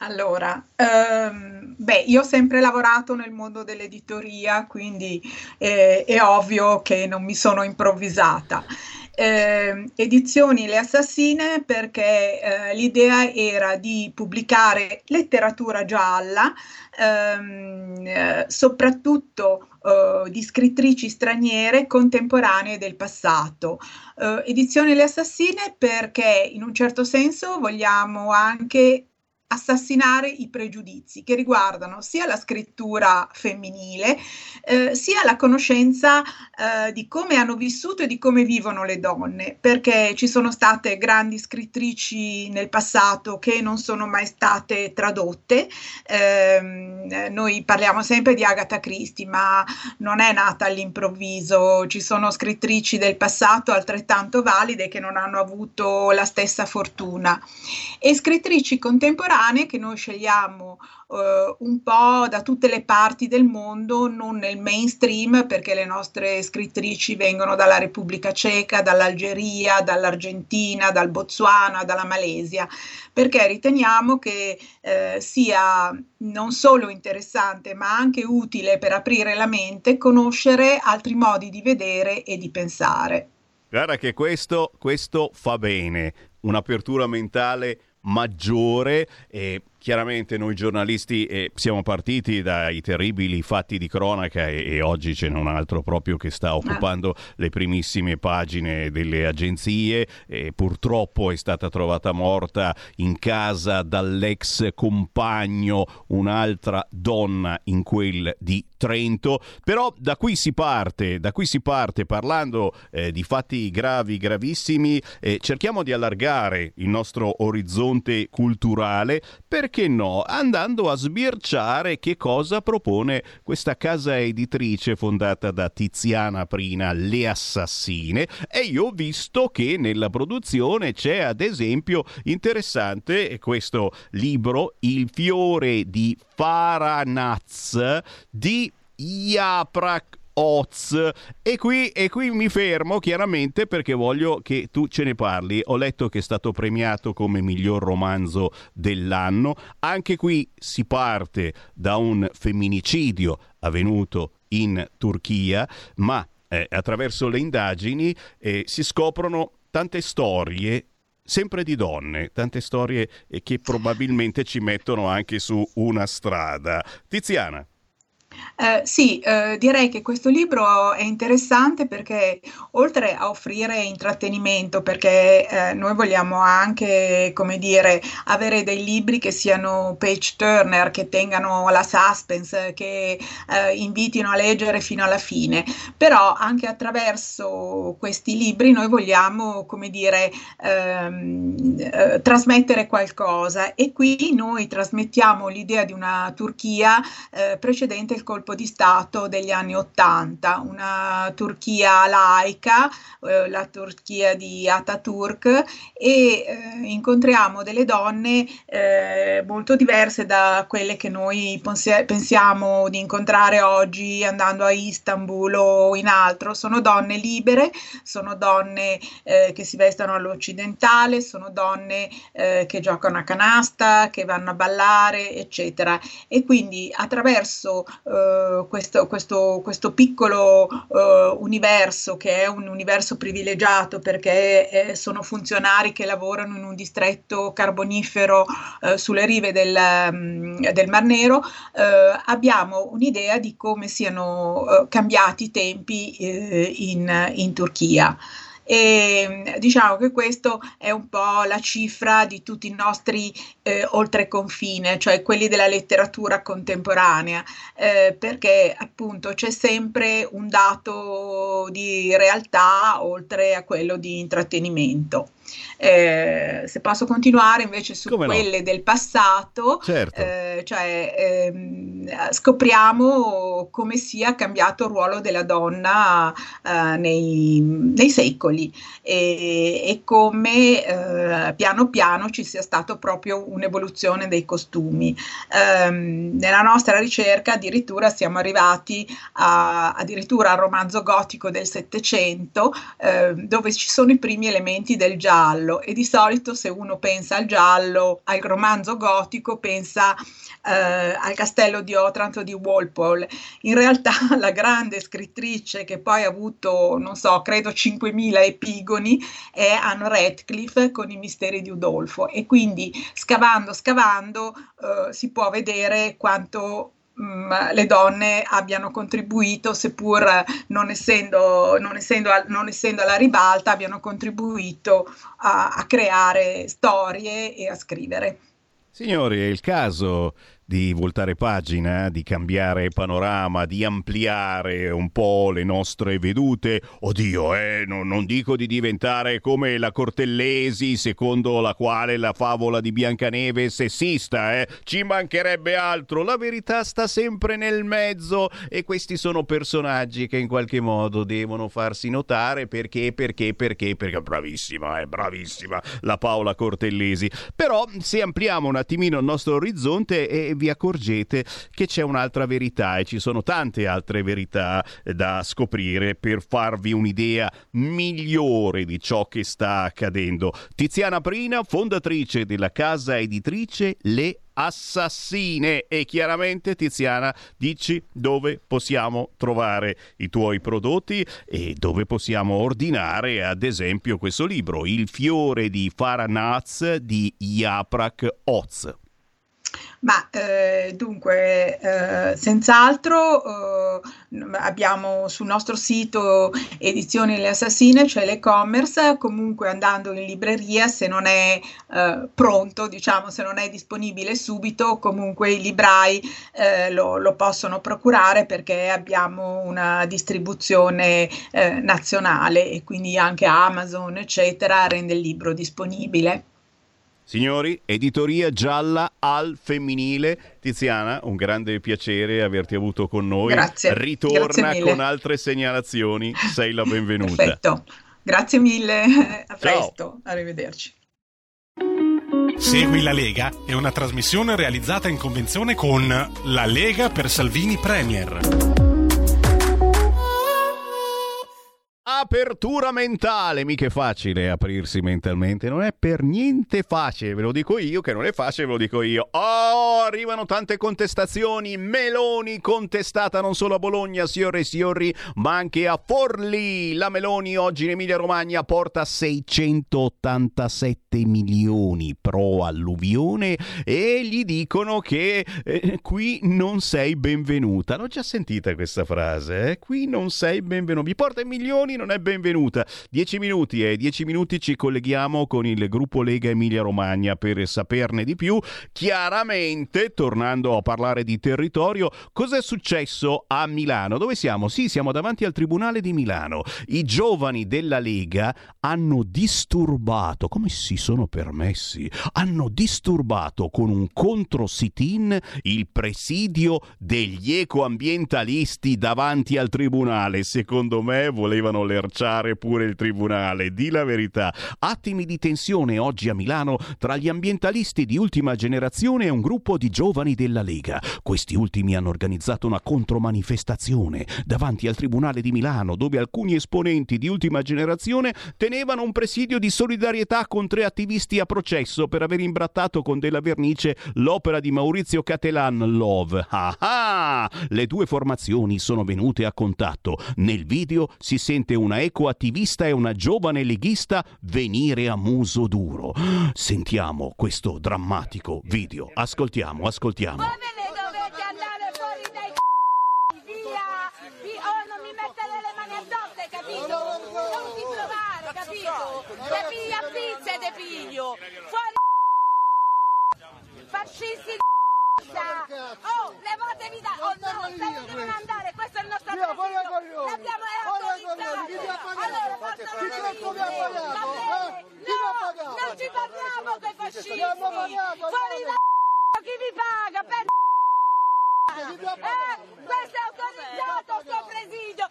Allora, ehm, beh, io ho sempre lavorato nel mondo dell'editoria, quindi eh, è ovvio che non mi sono improvvisata. Eh, edizioni Le Assassine perché eh, l'idea era di pubblicare letteratura gialla, ehm, eh, soprattutto eh, di scrittrici straniere contemporanee del passato. Eh, edizioni Le Assassine perché in un certo senso vogliamo anche assassinare i pregiudizi che riguardano sia la scrittura femminile eh, sia la conoscenza eh, di come hanno vissuto e di come vivono le donne, perché ci sono state grandi scrittrici nel passato che non sono mai state tradotte, eh, noi parliamo sempre di Agatha Christie, ma non è nata all'improvviso, ci sono scrittrici del passato altrettanto valide che non hanno avuto la stessa fortuna. E scrittrici contemporanee che noi scegliamo uh, un po' da tutte le parti del mondo, non nel mainstream, perché le nostre scrittrici vengono dalla Repubblica Ceca, dall'Algeria, dall'Argentina, dal Botswana, dalla Malesia, perché riteniamo che eh, sia non solo interessante, ma anche utile per aprire la mente conoscere altri modi di vedere e di pensare.
Guarda che questo, questo fa bene, un'apertura mentale maggiore e Chiaramente noi giornalisti eh, siamo partiti dai terribili fatti di cronaca e, e, oggi ce n'è un altro proprio che sta occupando ah. le primissime pagine delle agenzie. E purtroppo è stata trovata morta in casa dall'ex compagno un'altra donna in quel di Trento. Però da qui si parte, da qui si parte parlando eh, di fatti gravi, gravissimi. Eh, cerchiamo di allargare il nostro orizzonte culturale perché perché no, andando a sbirciare che cosa propone questa casa editrice fondata da Tiziana Prina, Le Assassine, e io ho visto che nella produzione c'è ad esempio interessante questo libro, Il fiore di Faranaz di Iaprak Oz. E qui, e qui mi fermo chiaramente perché voglio che tu ce ne parli. Ho letto che è stato premiato come miglior romanzo dell'anno. Anche qui si parte da un femminicidio avvenuto in Turchia, ma eh, attraverso le indagini eh, si scoprono tante storie sempre di donne, tante storie eh, che probabilmente ci mettono anche su una strada. Tiziana.
Eh, sì, eh, direi che questo libro è interessante perché oltre a offrire intrattenimento, perché eh, noi vogliamo anche, come dire, avere dei libri che siano page turner, che tengano la suspense, che eh, invitino a leggere fino alla fine, però anche attraverso questi libri noi vogliamo, come dire, ehm, eh, trasmettere qualcosa. E qui noi trasmettiamo l'idea di una Turchia eh, precedente il colpo di Stato degli anni Ottanta, una Turchia laica, eh, la Turchia di Ataturk e eh, incontriamo delle donne eh, molto diverse da quelle che noi ponse- pensiamo di incontrare oggi andando a Istanbul o in altro. Sono donne libere, sono donne eh, che si vestono all'occidentale, sono donne eh, che giocano a canasta, che vanno a ballare, eccetera. E quindi attraverso eh, questo, questo, questo, piccolo uh, universo che è un universo privilegiato perché eh, sono funzionari che lavorano in un distretto carbonifero uh, sulle rive del, um, del Mar Nero, abbiamo un'idea di come siano cambiati i tempi in, in Turchia. E diciamo che questo è un po' la cifra di tutti i nostri eh, oltreconfine, cioè quelli della letteratura contemporanea, eh, perché appunto c'è sempre un dato di realtà oltre a quello di intrattenimento. Eh, se posso continuare invece su Come quelle no? del passato, certo. eh, cioè, ehm, scopriamo come sia cambiato il ruolo della donna eh, nei, nei, secoli e, e come eh, piano piano ci sia stato proprio un'evoluzione dei costumi. Ehm, nella nostra ricerca addirittura siamo arrivati a, addirittura al romanzo gotico del Settecento, ehm, dove ci sono i primi elementi del giallo giallo e di solito se uno pensa al giallo, al romanzo gotico, pensa eh, al castello di Otranto di Walpole. In realtà la grande scrittrice che poi ha avuto, non so, credo 5.000 epigoni è Anne Radcliffe con i misteri di Udolfo e quindi scavando, scavando eh, si può vedere quanto mm, le donne abbiano contribuito, seppur non essendo, non essendo, non essendo alla ribalta, abbiano contribuito a, a creare storie e a scrivere.
Signori, è il caso di voltare pagina, di cambiare panorama, di ampliare un po' le nostre vedute. Oddio, eh, no, non dico di diventare come la Cortellesi, secondo la quale la favola di Biancaneve è sessista, eh. Ci mancherebbe altro. La verità sta sempre nel mezzo e questi sono personaggi che in qualche modo devono farsi notare perché, perché, perché, perché bravissima, eh, bravissima la Paola Cortellesi. Però se ampliamo un attimino il nostro orizzonte e vi accorgete che c'è un'altra verità e ci sono tante altre verità da scoprire per farvi un'idea migliore di ciò che sta accadendo. Tiziana Prina, fondatrice della casa editrice Le assassine e chiaramente Tiziana dici dove possiamo trovare i tuoi prodotti e dove possiamo ordinare ad esempio questo libro Il fiore di Faranaz di Yaprak Oz.
Ma eh, dunque, eh, senz'altro eh, abbiamo sul nostro sito Edizioni Le Assassine, cioè l'e-commerce, comunque andando in libreria se non è eh, pronto, diciamo se non è disponibile subito, comunque i librai eh, lo, lo, possono procurare perché abbiamo una distribuzione eh, nazionale e quindi anche Amazon eccetera rende il libro disponibile.
Signori, editoria gialla al femminile. Tiziana, un grande piacere averti avuto con noi.
Grazie.
Ritorna
Grazie
con altre segnalazioni. Sei la benvenuta.
Perfetto. Grazie mille. A presto. Ciao. Arrivederci.
Segui la Lega è una trasmissione realizzata in convenzione con La Lega per Salvini Premier.
Apertura mentale, mica è facile aprirsi mentalmente, non è per niente facile, ve lo dico io che non è facile, ve lo dico io. Oh, arrivano tante contestazioni, Meloni contestata non solo a Bologna, signore e signori, ma anche a Forlì. La Meloni oggi in Emilia Romagna porta 687 milioni pro alluvione e gli dicono che eh, qui non sei benvenuta. L'ho già sentita questa frase, eh? qui non sei benvenuta. Vi porta i non è benvenuta. Dieci minuti e dieci minuti ci colleghiamo con il gruppo Lega Emilia Romagna per saperne di più. Chiaramente, tornando a parlare di territorio, cos'è successo a Milano? Dove siamo? Sì, siamo davanti al Tribunale di Milano. I giovani della Lega hanno disturbato, come si sono permessi? Hanno disturbato con un contro sit-in il presidio degli ecoambientalisti davanti al Tribunale. Secondo me volevano lerciare pure il tribunale. Di la verità. Attimi di tensione oggi a Milano tra gli ambientalisti di ultima generazione e un gruppo di giovani della Lega. Questi ultimi hanno organizzato una contromanifestazione davanti al tribunale di Milano dove alcuni esponenti di ultima generazione tenevano un presidio di solidarietà con tre attivisti a processo per aver imbrattato con della vernice l'opera di Maurizio Catelan Love. Ah ah! Le due formazioni sono venute a contatto. Nel video si sente una ecoattivista e una giovane leghista venire a muso duro. Sentiamo questo drammatico video. Ascoltiamo, ascoltiamo.
Voi ve ne dovete andare fuori dai c***i, via! Oh, non mi mettere le mani addosso, hai capito? Non ti provare, capito? Te pigli a pizza e te piglio! Fuori fascisti di Oh, levatevi da... Oh no, se ne devono andare, questo è il nostro presidio! L'abbiamo autorizzato! Allora, portalo via! Va bene! No, non ci parliamo con i fascisti! Fuori da chi vi paga, per eh, questo è autorizzato, sto presidio!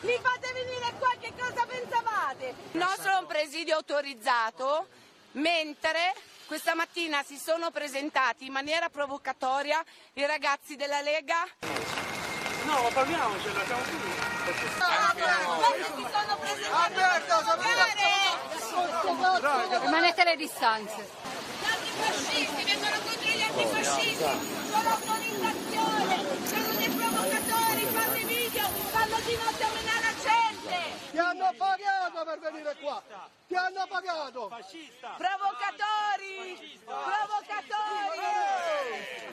Mi fate venire qua, che cosa pensavate?
Il nostro è un presidio autorizzato, mentre questa mattina si sono presentati in maniera provocatoria i ragazzi della Lega.
No, parliamoci, lasciamo qui.
si sono presentati
Rimanete le distanze.
Gli antifascisti vengono contro gli antifascisti con l'autorizzazione, sono dei provocatori, fanno i video, fanno di notte a menare la gente.
Ti hanno pagato per venire qua! Ti hanno pagato!
Provocatori! Provocatori!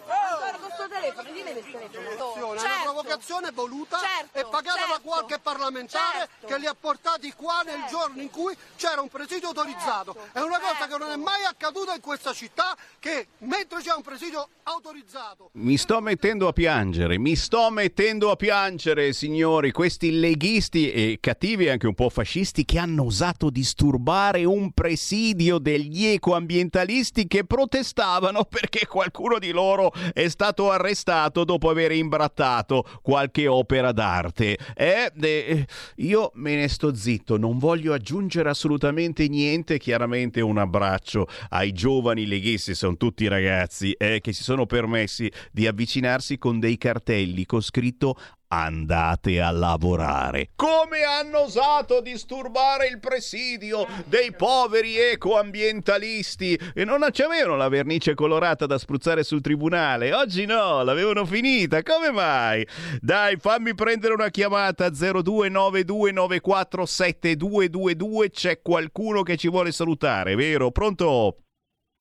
Ancora con sto telefono, dimmi il telefono.
È una
Certo,
provocazione voluta
Certo,
e pagata da
certo,
qualche parlamentare
certo.
che li ha portati qua nel
Certo.
giorno in cui c'era un presidio autorizzato.
Certo,
è una cosa
certo.
che non è mai accaduta in questa città che mentre c'è un presidio autorizzato
Mi sto mettendo a piangere, mi sto mettendo a piangere, signori, questi leghisti e cattivi e anche un po' fascisti che hanno osato disturbare un presidio degli ecoambientalisti che protestavano perché qualcuno di loro è stato arrestato dopo aver imbrattato qualche opera d'arte. Eh, eh, io me ne sto zitto, non voglio aggiungere assolutamente niente, chiaramente un abbraccio ai giovani leghisti, sono tutti ragazzi eh, che si sono permessi di avvicinarsi con dei cartelli con scritto andate a lavorare. Come hanno osato disturbare il presidio dei poveri ecoambientalisti e non c'avevano la vernice colorata da spruzzare sul tribunale. Oggi no, l'avevano finita. Come mai? Dai, fammi prendere una chiamata 0292947222. C'è qualcuno che ci vuole salutare, vero? Pronto?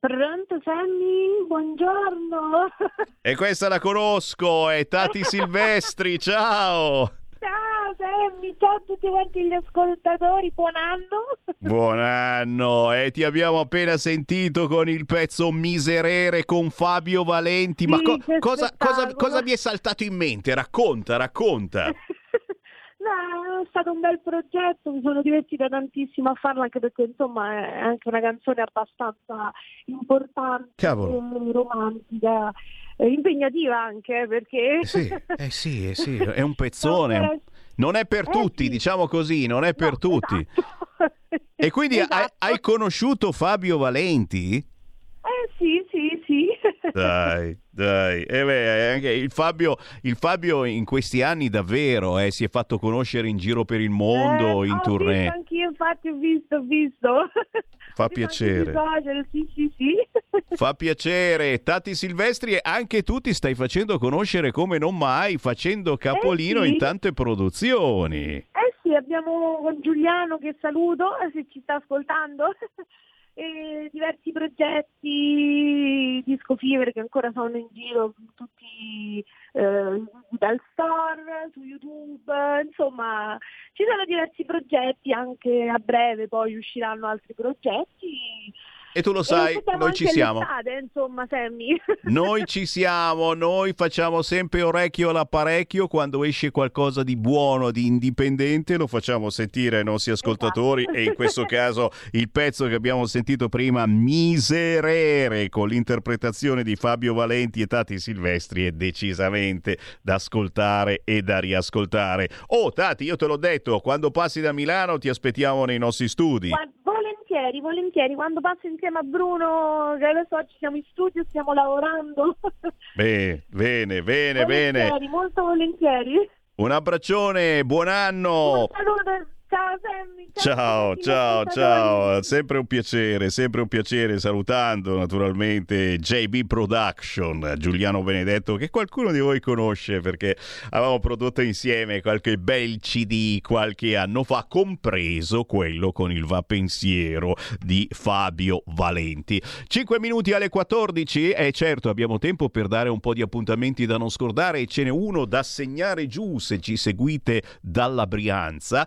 Pronto Sammy? Buongiorno.
E questa la conosco, è Tati Silvestri, ciao!
Ciao Sammy, ciao a tutti quanti gli ascoltatori, buon anno.
Buon anno, e ti abbiamo appena sentito con il pezzo Miserere con Fabio Valenti, ma
Sì,
co-
che
cosa, cosa, cosa mi è saltato in mente? Racconta, racconta.
No, è stato un bel progetto, mi sono divertita tantissimo a farlo anche perché insomma è anche una canzone abbastanza importante,
Cavolo.
eh, romantica, eh, impegnativa anche eh, perché...
Sì, eh sì, eh sì, è un pezzone. Non è per
Eh
tutti,
sì.
diciamo così, non è per tutti. E quindi hai-
Esatto.
hai conosciuto Fabio Valenti?
Eh sì.
Dai, dai. E beh, anche il, Fabio, il Fabio in questi anni davvero eh, si è fatto conoscere in giro per il mondo,
Eh,
in
ho
tournée.
visto anch'io, infatti ho visto, ho visto.
Fa
Ho
piacere.
social, sì, sì, sì.
Fa piacere. Tati Silvestri, e anche tu ti stai facendo conoscere come non mai, facendo capolino
Eh sì.
in tante produzioni.
Eh sì, abbiamo con Giuliano che saluto, eh, se ci sta ascoltando, e diversi progetti, disco fever che ancora sono in giro tutti eh, dal store, su YouTube, insomma ci sono diversi progetti, anche a breve poi usciranno altri progetti.
E tu lo sai, noi ci siamo.
insomma, Sammy.
Noi ci siamo, noi facciamo sempre orecchio all'apparecchio quando esce qualcosa di buono, di indipendente, lo facciamo sentire ai nostri ascoltatori
Esatto.
e in questo caso il pezzo che abbiamo sentito prima, Miserere, con l'interpretazione di Fabio Valenti e Tati Silvestri, è decisamente da ascoltare e da riascoltare. Oh Tati, io te l'ho detto, quando passi da Milano ti aspettiamo nei nostri studi.
Gua- Volentieri, volentieri, quando passo insieme a Bruno, che adesso oggi siamo in studio, stiamo lavorando.
Beh, bene, bene, bene.
volentieri, molto volentieri.
Un abbraccione, buon anno!
Saluto, ciao Sammy.
Ciao, ciao,
ascoltatori.
ciao, sempre un piacere, sempre un piacere salutando naturalmente JB Production, Giuliano Benedetto, che qualcuno di voi conosce perché avevamo prodotto insieme qualche bel CD qualche anno fa, compreso quello con il va pensiero di Fabio Valenti. 5 minuti alle 14 e certo abbiamo tempo per dare un po' di appuntamenti da non scordare e ce n'è uno da segnare giù se ci seguite dalla Brianza.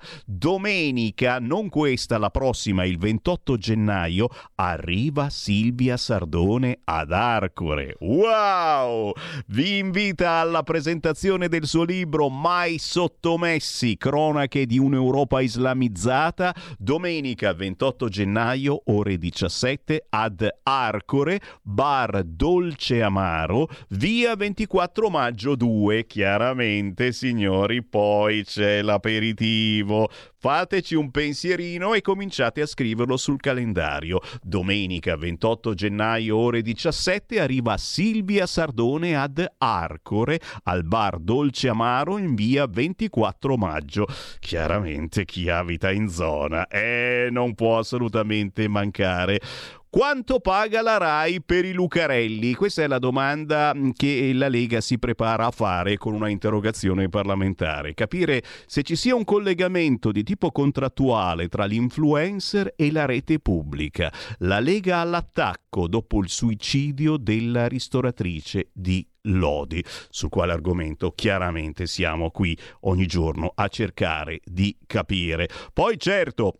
Domenica, non questa, la prossima, il 28 gennaio, arriva Silvia Sardone ad Arcore. Wow! Vi invita alla presentazione del suo libro Mai sottomessi, cronache di un'Europa islamizzata, domenica 28 gennaio, ore 17, ad Arcore, bar Dolce Amaro, via 24 maggio 2. Chiaramente, signori, poi c'è l'aperitivo. Fateci un pensierino e cominciate a scriverlo sul calendario. Domenica 28 gennaio ore 17 arriva Silvia Sardone ad Arcore al bar Dolce Amaro in via 24 maggio. Chiaramente chi abita in zona eh, non può assolutamente mancare. Quanto paga la RAI per i Lucarelli? Questa è la domanda mm, che la Lega si prepara a fare con una interrogazione parlamentare. Capire se ci sia un collegamento di tipo contrattuale tra l'influencer e la rete pubblica. La Lega all'attacco dopo il suicidio della ristoratrice di lodi, sul quale argomento chiaramente siamo qui ogni giorno a cercare di capire. Poi certo,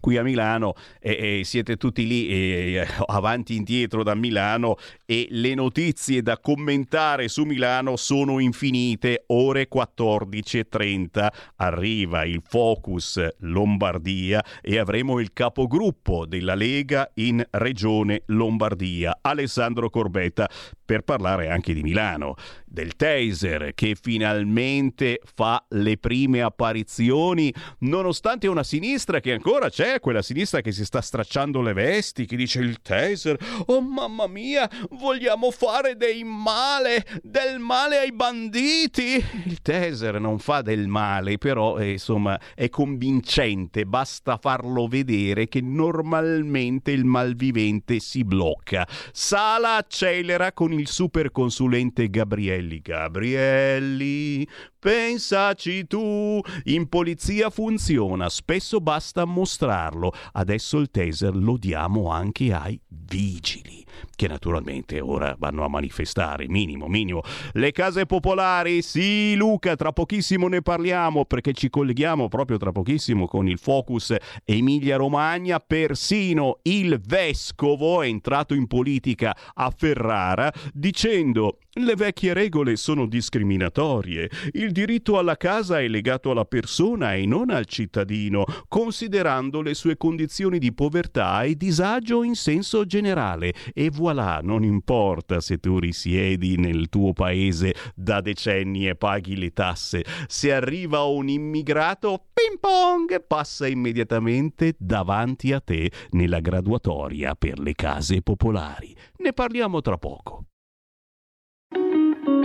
qui a Milano e, e siete tutti lì e, avanti e indietro da Milano e le notizie da commentare su Milano sono infinite. Ore 14.30 arriva il Focus Lombardia e avremo il capogruppo della Lega in Regione Lombardia Alessandro Corbetta per parlare anche di Milano del taser che finalmente fa le prime apparizioni nonostante una sinistra che ancora c'è quella sinistra che si sta stracciando le vesti che dice il taser oh mamma mia vogliamo fare dei male del male ai banditi! Il taser non fa del male però eh, insomma è convincente basta farlo vedere che normalmente il malvivente si blocca. Sala accelera con il superconsulente Gabriele Gabrielli, Gabrielli, pensaci tu. In polizia funziona, spesso basta mostrarlo. Adesso il taser lo diamo anche ai vigili che naturalmente ora vanno a manifestare, minimo, minimo. Le case popolari, sì Luca, tra pochissimo ne parliamo perché ci colleghiamo proprio tra pochissimo con il Focus Emilia Romagna, persino il vescovo è entrato in politica a Ferrara dicendo le vecchie regole sono discriminatorie, il diritto alla casa è legato alla persona e non al cittadino, considerando le sue condizioni di povertà e disagio in senso generale. E vuole voilà, non importa se tu risiedi nel tuo paese da decenni e paghi le tasse, se arriva un immigrato, ping pong, passa immediatamente davanti a te nella graduatoria per le case popolari. Ne parliamo tra poco.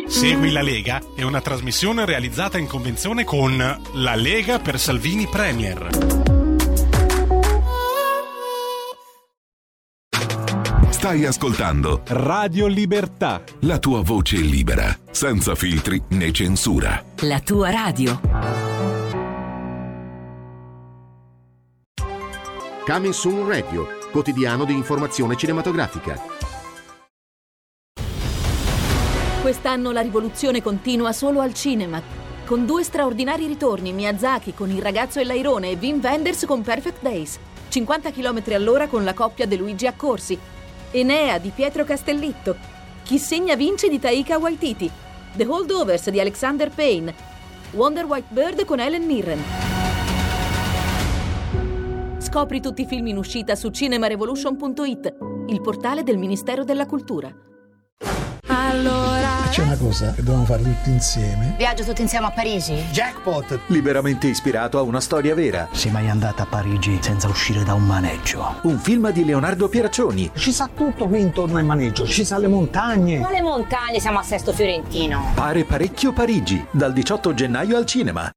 Segui la Lega è una trasmissione realizzata in convenzione con La Lega per Salvini Premier.
Stai ascoltando
Radio Libertà.
La tua voce libera, senza filtri né censura.
La tua radio.
Coming Soon Radio, quotidiano di informazione cinematografica.
Quest'anno la rivoluzione continua solo al cinema. Con due straordinari ritorni, Miyazaki con Il ragazzo e l'airone e Wim Wenders con Perfect Days. 50 km all'ora con la coppia De Luigi Accorsi Enea di Pietro Castellitto, Chi segna vince di Taika Waititi, The Holdovers di Alexander Payne, Wonder White Bird con Helen Mirren. Scopri tutti i film in uscita su cinemarevolution.it, il portale del Ministero della Cultura.
Allora. C'è una cosa che dobbiamo fare tutti insieme.
Viaggio tutti insieme a Parigi?
Jackpot!
Liberamente ispirato a una storia vera.
Sei mai andata a Parigi senza uscire da un maneggio?
Un film di Leonardo Pieraccioni.
Ci sa tutto qui intorno al maneggio, ci sa le montagne.
Quale montagne? Siamo a Sesto Fiorentino.
Pare parecchio Parigi, dal 18 gennaio al cinema.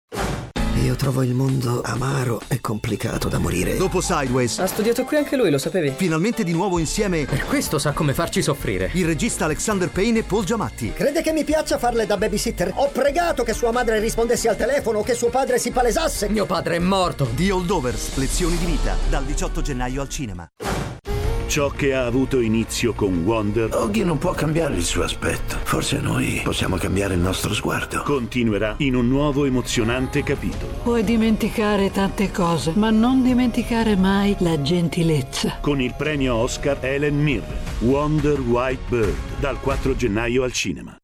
Io trovo il mondo amaro e complicato da morire.
Dopo Sideways.
Ha studiato qui anche lui, lo sapevi?
Finalmente di nuovo insieme.
Per questo sa come farci soffrire.
Il regista Alexander Payne e Paul Giamatti.
Crede che mi piaccia farle da babysitter? Ho pregato che sua madre rispondesse al telefono o che suo padre si palesasse.
Mio padre è morto.
The Holdovers, lezioni di vita, dal 18 gennaio al cinema.
Ciò che ha avuto inizio con Wonder
Oggi non può cambiare il suo aspetto. Forse noi possiamo cambiare il nostro sguardo.
continuerà in un nuovo emozionante capitolo.
Puoi dimenticare tante cose, ma non dimenticare mai la gentilezza.
Con il premio Oscar Helen Mirren, Wonder White Bird, dal 4 gennaio al cinema.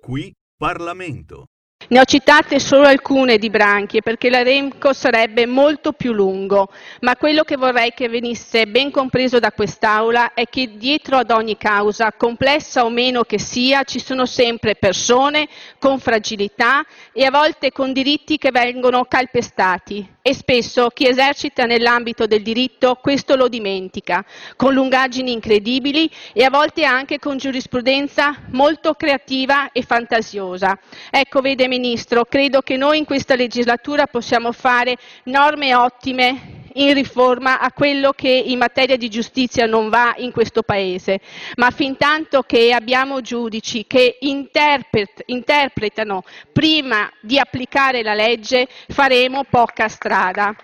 Qui Parlamento.
Ne ho citate solo alcune di branchie perché l'elenco sarebbe molto più lungo, ma quello che vorrei che venisse ben compreso da quest'Aula è che dietro ad ogni causa, complessa o meno che sia, ci sono sempre persone con fragilità e a volte con diritti che vengono calpestati e spesso chi esercita nell'ambito del diritto questo lo dimentica, con lungaggini incredibili e a volte anche con giurisprudenza molto creativa e fantasiosa. Ecco, vede Ministro, credo che noi in questa legislatura possiamo fare norme ottime in riforma a quello che in materia di giustizia non va in questo Paese, ma fin tanto che abbiamo giudici che interpret- interpretano prima di applicare la legge faremo poca strada.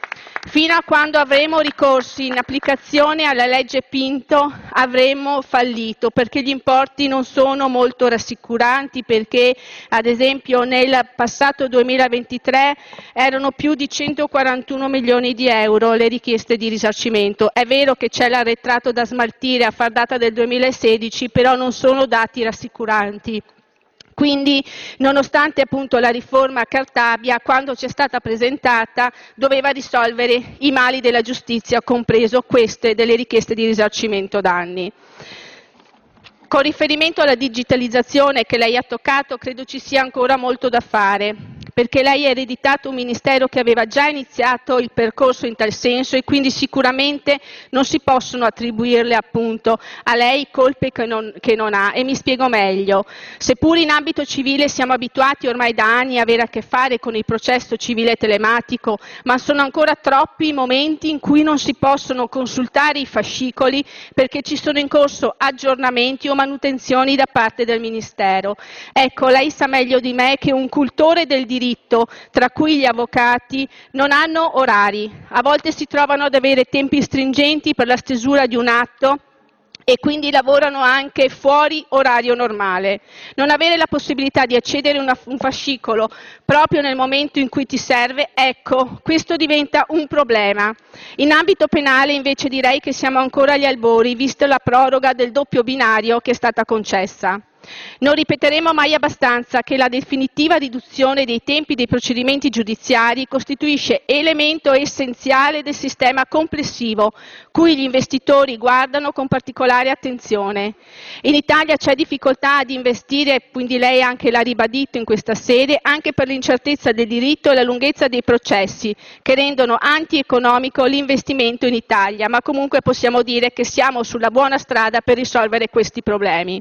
Fino a quando avremo ricorsi in applicazione alla legge Pinto avremo fallito perché gli importi non sono molto rassicuranti perché ad esempio nel passato 2023 erano più di 141 milioni di euro le richieste di risarcimento. È vero che c'è l'arretrato da smaltire a far data del 2016, però non sono dati rassicuranti. Quindi, nonostante appunto la riforma Cartabia, quando ci è stata presentata, doveva risolvere i mali della giustizia, compreso queste delle richieste di risarcimento danni. Con riferimento alla digitalizzazione che lei ha toccato, credo ci sia ancora molto da fare perché lei ha ereditato un Ministero che aveva già iniziato il percorso in tal senso e quindi sicuramente non si possono attribuirle appunto a lei colpe che non, che non ha. E mi spiego meglio. Seppur in ambito civile siamo abituati ormai da anni a avere a che fare con il processo civile telematico, ma sono ancora troppi i momenti in cui non si possono consultare i fascicoli perché ci sono in corso aggiornamenti o manutenzioni da parte del Ministero. Ecco, lei sa meglio di me che un cultore del diritto diritto, tra cui gli avvocati, non hanno orari. A volte si trovano ad avere tempi stringenti per la stesura di un atto e quindi lavorano anche fuori orario normale. Non avere la possibilità di accedere a un fascicolo proprio nel momento in cui ti serve, ecco, questo diventa un problema. In ambito penale invece direi che siamo ancora agli albori, visto la proroga del doppio binario che è stata concessa. Non ripeteremo mai abbastanza che la definitiva riduzione dei tempi dei procedimenti giudiziari costituisce elemento essenziale del sistema complessivo cui gli investitori guardano con particolare attenzione. In Italia c'è difficoltà ad investire, quindi lei anche l'ha ribadito in questa sede, anche per l'incertezza del diritto e la lunghezza dei processi che rendono antieconomico l'investimento in Italia, ma comunque possiamo dire che siamo sulla buona strada per risolvere questi problemi.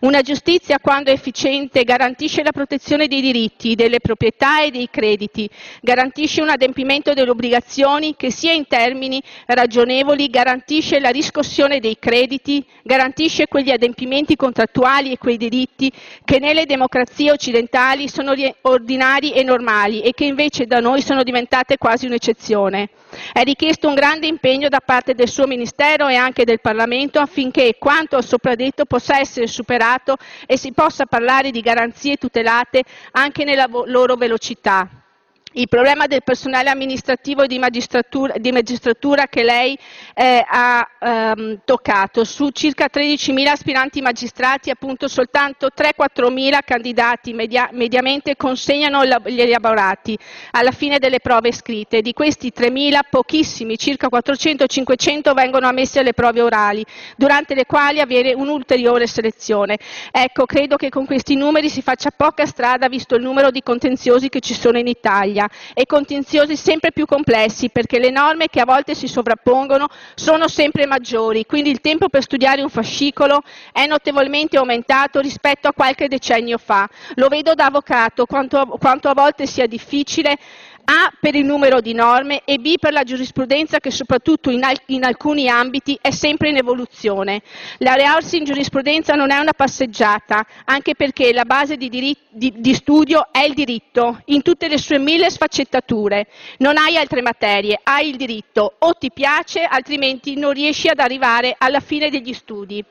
Una giustizia, quando efficiente, garantisce la protezione dei diritti, delle proprietà e dei crediti, garantisce un adempimento delle obbligazioni che sia in termini ragionevoli garantisce la riscossione dei crediti, garantisce quegli adempimenti contrattuali e quei diritti che nelle democrazie occidentali sono ordinari e normali e che invece da noi sono diventate quasi un'eccezione. È richiesto un grande impegno da parte del suo Ministero e anche del Parlamento affinché quanto sopra detto possa essere superato e si possa parlare di garanzie tutelate anche nella loro velocità. Il problema del personale amministrativo e di magistratura, di magistratura che lei eh, ha ehm, toccato, su circa 13.000 aspiranti magistrati, appunto soltanto 3-4.000 candidati media, mediamente consegnano gli elaborati alla fine delle prove scritte. Di questi 3.000, pochissimi, circa 400-500, vengono ammessi alle prove orali, durante le quali avere un'ulteriore selezione. Ecco, credo che con questi numeri si faccia poca strada visto il numero di contenziosi che ci sono in Italia Italia e contenziosi sempre più complessi perché le norme che a volte si sovrappongono sono sempre maggiori, quindi il tempo per studiare un fascicolo è notevolmente aumentato rispetto a qualche decennio fa. Lo vedo da avvocato quanto, quanto a volte sia difficile a per il numero di norme e B per la giurisprudenza che soprattutto in, al- in alcuni ambiti è sempre in evoluzione. Laurearsi in giurisprudenza non è una passeggiata, anche perché la base di, diritt- di, di studio è il diritto, in tutte le sue mille sfaccettature. Non hai altre materie, hai il diritto, o ti piace, altrimenti non riesci ad arrivare alla fine degli studi.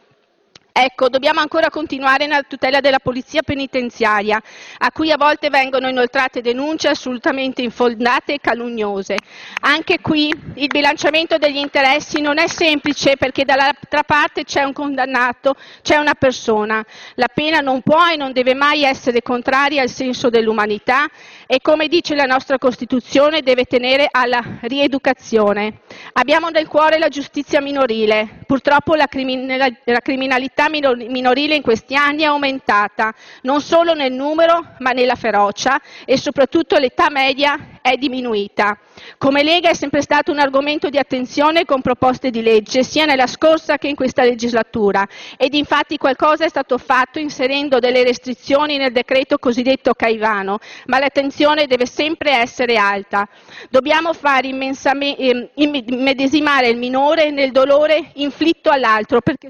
Ecco, dobbiamo ancora continuare nella tutela della polizia penitenziaria, a cui a volte vengono inoltrate denunce assolutamente infondate e calunniose. Anche qui il bilanciamento degli interessi non è semplice perché dall'altra parte c'è un condannato, c'è una persona. La pena non può e non deve mai essere contraria al senso dell'umanità e, come dice la nostra Costituzione, deve tenere alla rieducazione. Abbiamo nel cuore la giustizia minorile. Purtroppo la, criminalità minorile in questi anni è aumentata, non solo nel numero ma nella ferocia e soprattutto l'età media è diminuita. Come Lega è sempre stato un argomento di attenzione con proposte di legge sia nella scorsa che in questa legislatura ed infatti qualcosa è stato fatto inserendo delle restrizioni nel decreto cosiddetto Caivano, ma l'attenzione deve sempre essere alta. Dobbiamo far ehm, immedesimare il minore nel dolore inflitto all'altro perché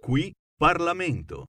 Qui Parlamento.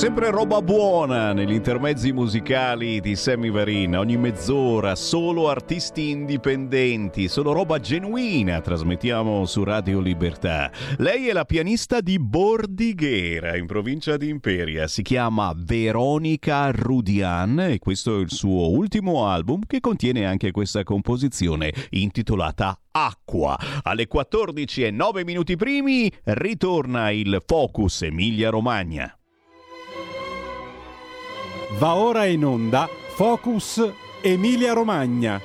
Sempre roba buona negli intermezzi musicali di Sammy Varin, ogni mezz'ora, solo artisti indipendenti, solo roba genuina trasmettiamo su Radio Libertà. Lei è la pianista di Bordighera, in provincia di Imperia, si chiama Veronica Rudian e questo è il suo ultimo album che contiene anche questa composizione intitolata Acqua. Alle 14 e 9 minuti primi ritorna il Focus Emilia Romagna.
Va ora in onda Focus Emilia Romagna.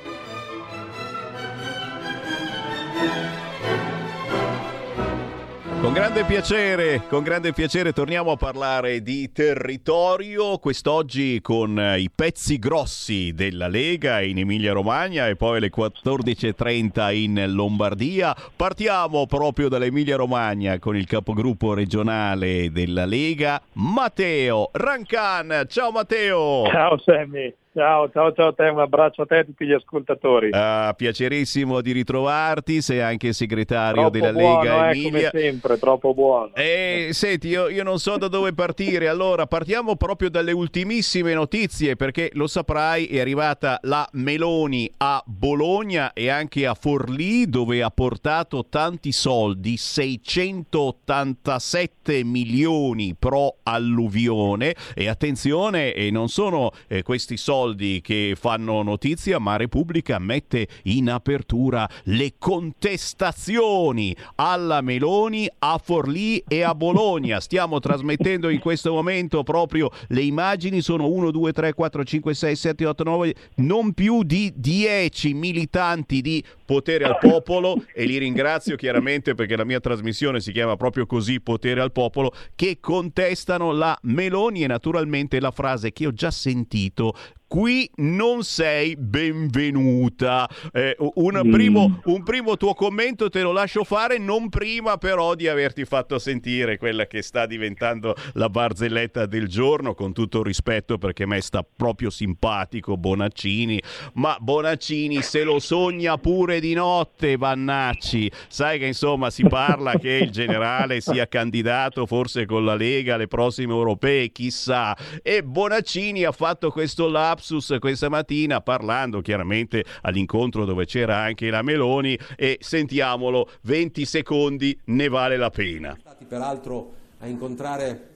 Con grande piacere, con grande piacere torniamo a parlare di territorio, quest'oggi con eh, i pezzi grossi della Lega in Emilia Romagna e poi alle 14.30 in Lombardia. Partiamo proprio dall'Emilia Romagna con il capogruppo regionale della Lega, Matteo Rancan. Ciao Matteo!
Ciao Sammy! Ciao, ciao, ciao a te, un abbraccio a te e a tutti gli ascoltatori.
Ah, piacerissimo di ritrovarti, sei anche segretario
troppo
della
buono,
Lega
eh,
Emilia.
come sempre, troppo buono.
Eh, senti, io, io non so da dove partire. Allora, partiamo proprio dalle ultimissime notizie, perché lo saprai, è arrivata la Meloni a Bologna e anche a Forlì, dove ha portato tanti soldi, 687 milioni pro alluvione. E attenzione, e non sono eh, questi soldi soldi che fanno notizia, ma Repubblica mette in apertura le contestazioni alla Meloni, a Forlì e a Bologna. Stiamo trasmettendo in questo momento proprio le immagini, sono 1, 2, 3, 4, 5, 6, 7, 8, 9, non più di 10 militanti di potere al popolo e li ringrazio chiaramente perché la mia trasmissione si chiama proprio così, potere al popolo, che contestano la Meloni e naturalmente la frase che ho già sentito qui non sei benvenuta. Eh, un,
Mm.
primo, un primo tuo commento te lo lascio fare, non prima però di averti fatto sentire quella che sta diventando la barzelletta del giorno, con tutto rispetto perché a me sta proprio simpatico Bonaccini, ma Bonaccini se lo sogna pure di notte, Vannacci. Sai che insomma si parla che il generale sia candidato forse con la Lega alle prossime europee, chissà. E Bonaccini ha fatto questo lapsus questa mattina parlando chiaramente all'incontro dove c'era anche la Meloni e sentiamolo, 20 secondi ne vale la pena.
stati peraltro a incontrare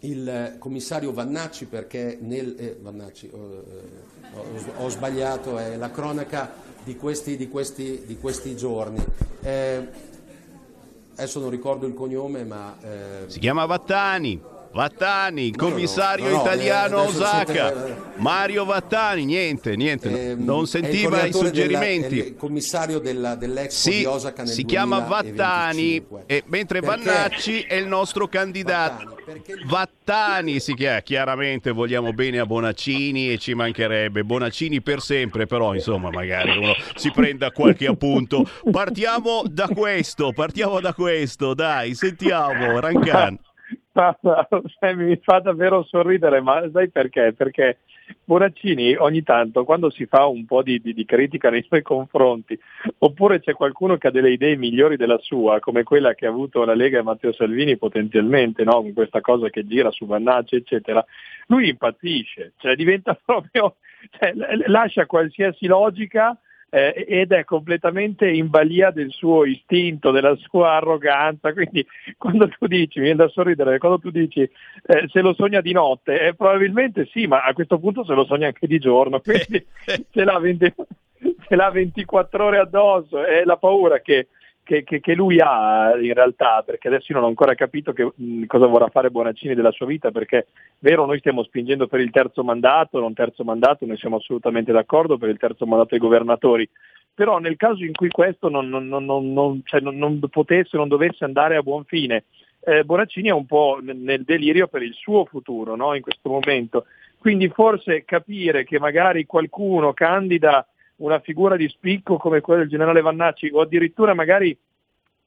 il eh, commissario Vannacci perché nel... eh, Vannacci, eh, ho, ho sbagliato, è la cronaca di questi, di questi, di questi giorni. Eh, adesso non ricordo il cognome, ma... eh,
Si chiama Vattani. Vattani, commissario
no, no,
italiano a
eh, adesso
Osaka.
siete-
Mario Vattani, niente, niente,
ehm,
non sentiva i suggerimenti.
della- il commissario della, dell'Expo
Sì,
di Osaka nel
si chiama
2025.
Vattani, e mentre
Perché?
Vannacci è il nostro candidato. Vattani si chiama, chiaramente vogliamo bene a Bonaccini e ci mancherebbe Bonaccini per sempre, però insomma magari uno si prenda qualche appunto. Partiamo da questo, partiamo da questo, dai, sentiamo Rancan.
Ma- sai, mi fa davvero sorridere, ma sai perché? Perché Bonaccini ogni tanto quando si fa un po' di, di- di critica nei suoi confronti, oppure c'è qualcuno che ha delle idee migliori della sua, come quella che ha avuto la Lega e Matteo Salvini potenzialmente, no? con questa cosa che gira su Vannacci, eccetera, lui impazzisce, cioè diventa proprio, cioè, lascia qualsiasi logica eh, ed è completamente in balia del suo istinto, della sua arroganza. Quindi quando tu dici, mi viene da sorridere, quando tu dici eh, se lo sogna di notte, eh, probabilmente sì, ma a questo punto se lo sogna anche di giorno, quindi ce l'ha, 20 ce l'ha 24 ore addosso, è la paura che, che- che- che lui ha in realtà, perché adesso io non ho ancora capito che, mh, cosa vorrà fare Bonaccini della sua vita, perché vero noi stiamo spingendo per il terzo mandato, non terzo mandato, noi siamo assolutamente d'accordo per il terzo mandato dei governatori, però nel caso in cui questo non, non- non- non- cioè non- potesse, non dovesse andare a buon fine, eh, Bonaccini è un po' nel delirio per il suo futuro no? in questo momento. Quindi forse capire che magari qualcuno candida una figura di spicco come quella del generale Vannacci o addirittura magari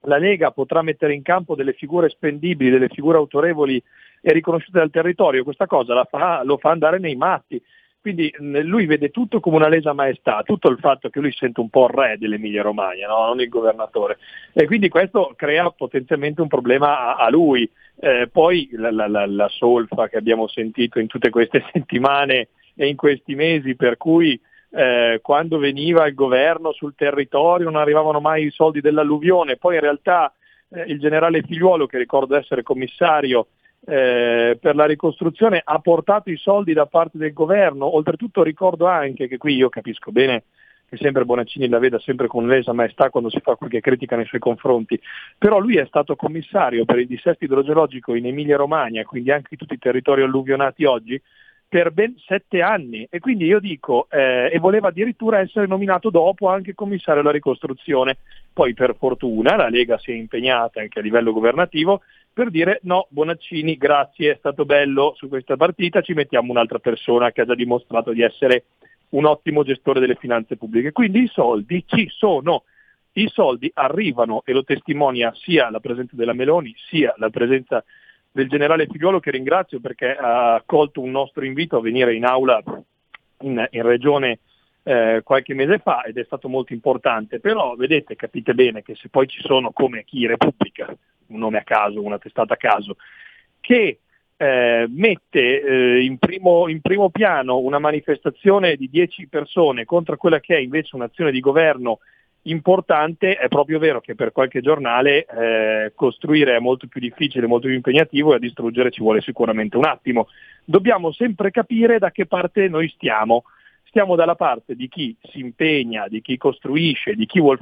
la Lega potrà mettere in campo delle figure spendibili, delle figure autorevoli e riconosciute dal territorio, questa cosa fa- lo fa andare nei matti. Quindi lui vede tutto come una lesa maestà, tutto il fatto che lui sente un po' il re dell'Emilia Romagna, no? non il governatore. E quindi questo crea potenzialmente un problema a, a lui. Eh, poi la, la- la- la solfa che abbiamo sentito in tutte queste settimane e in questi mesi, per cui eh, quando veniva il governo sul territorio non arrivavano mai i soldi dell'alluvione, poi in realtà eh, il generale Figliuolo, che ricordo essere commissario eh, per la ricostruzione, ha portato i soldi da parte del governo, oltretutto ricordo anche che qui io capisco bene che sempre Bonaccini la veda sempre con lesa maestà quando si fa qualche critica nei suoi confronti, però lui è stato commissario per il dissesto idrogeologico in Emilia Romagna, quindi anche tutti i territori alluvionati oggi, per ben sette anni e quindi io dico, eh, e voleva addirittura essere nominato dopo anche commissario alla ricostruzione. Poi per fortuna la Lega si è impegnata anche a livello governativo per dire no, Bonaccini, grazie, è stato bello su questa partita, ci mettiamo un'altra persona che ha già dimostrato di essere un ottimo gestore delle finanze pubbliche. Quindi i soldi ci sono, i soldi arrivano e lo testimonia sia la presenza della Meloni sia la presenza del generale Figliuolo che ringrazio perché ha accolto un nostro invito a venire in aula in, in regione eh, qualche mese fa ed è stato molto importante, però vedete, capite bene che se poi ci sono come chi Repubblica, un nome a caso, una testata a caso, che eh, mette eh, in, primo, in primo piano una manifestazione di 10 persone contro quella che è invece un'azione di governo importante, è proprio vero che per qualche giornale eh, costruire è molto più difficile, molto più impegnativo e a distruggere ci vuole sicuramente un attimo. Dobbiamo sempre capire da che parte noi stiamo. Stiamo dalla parte di chi si impegna, di chi costruisce, di chi vuole,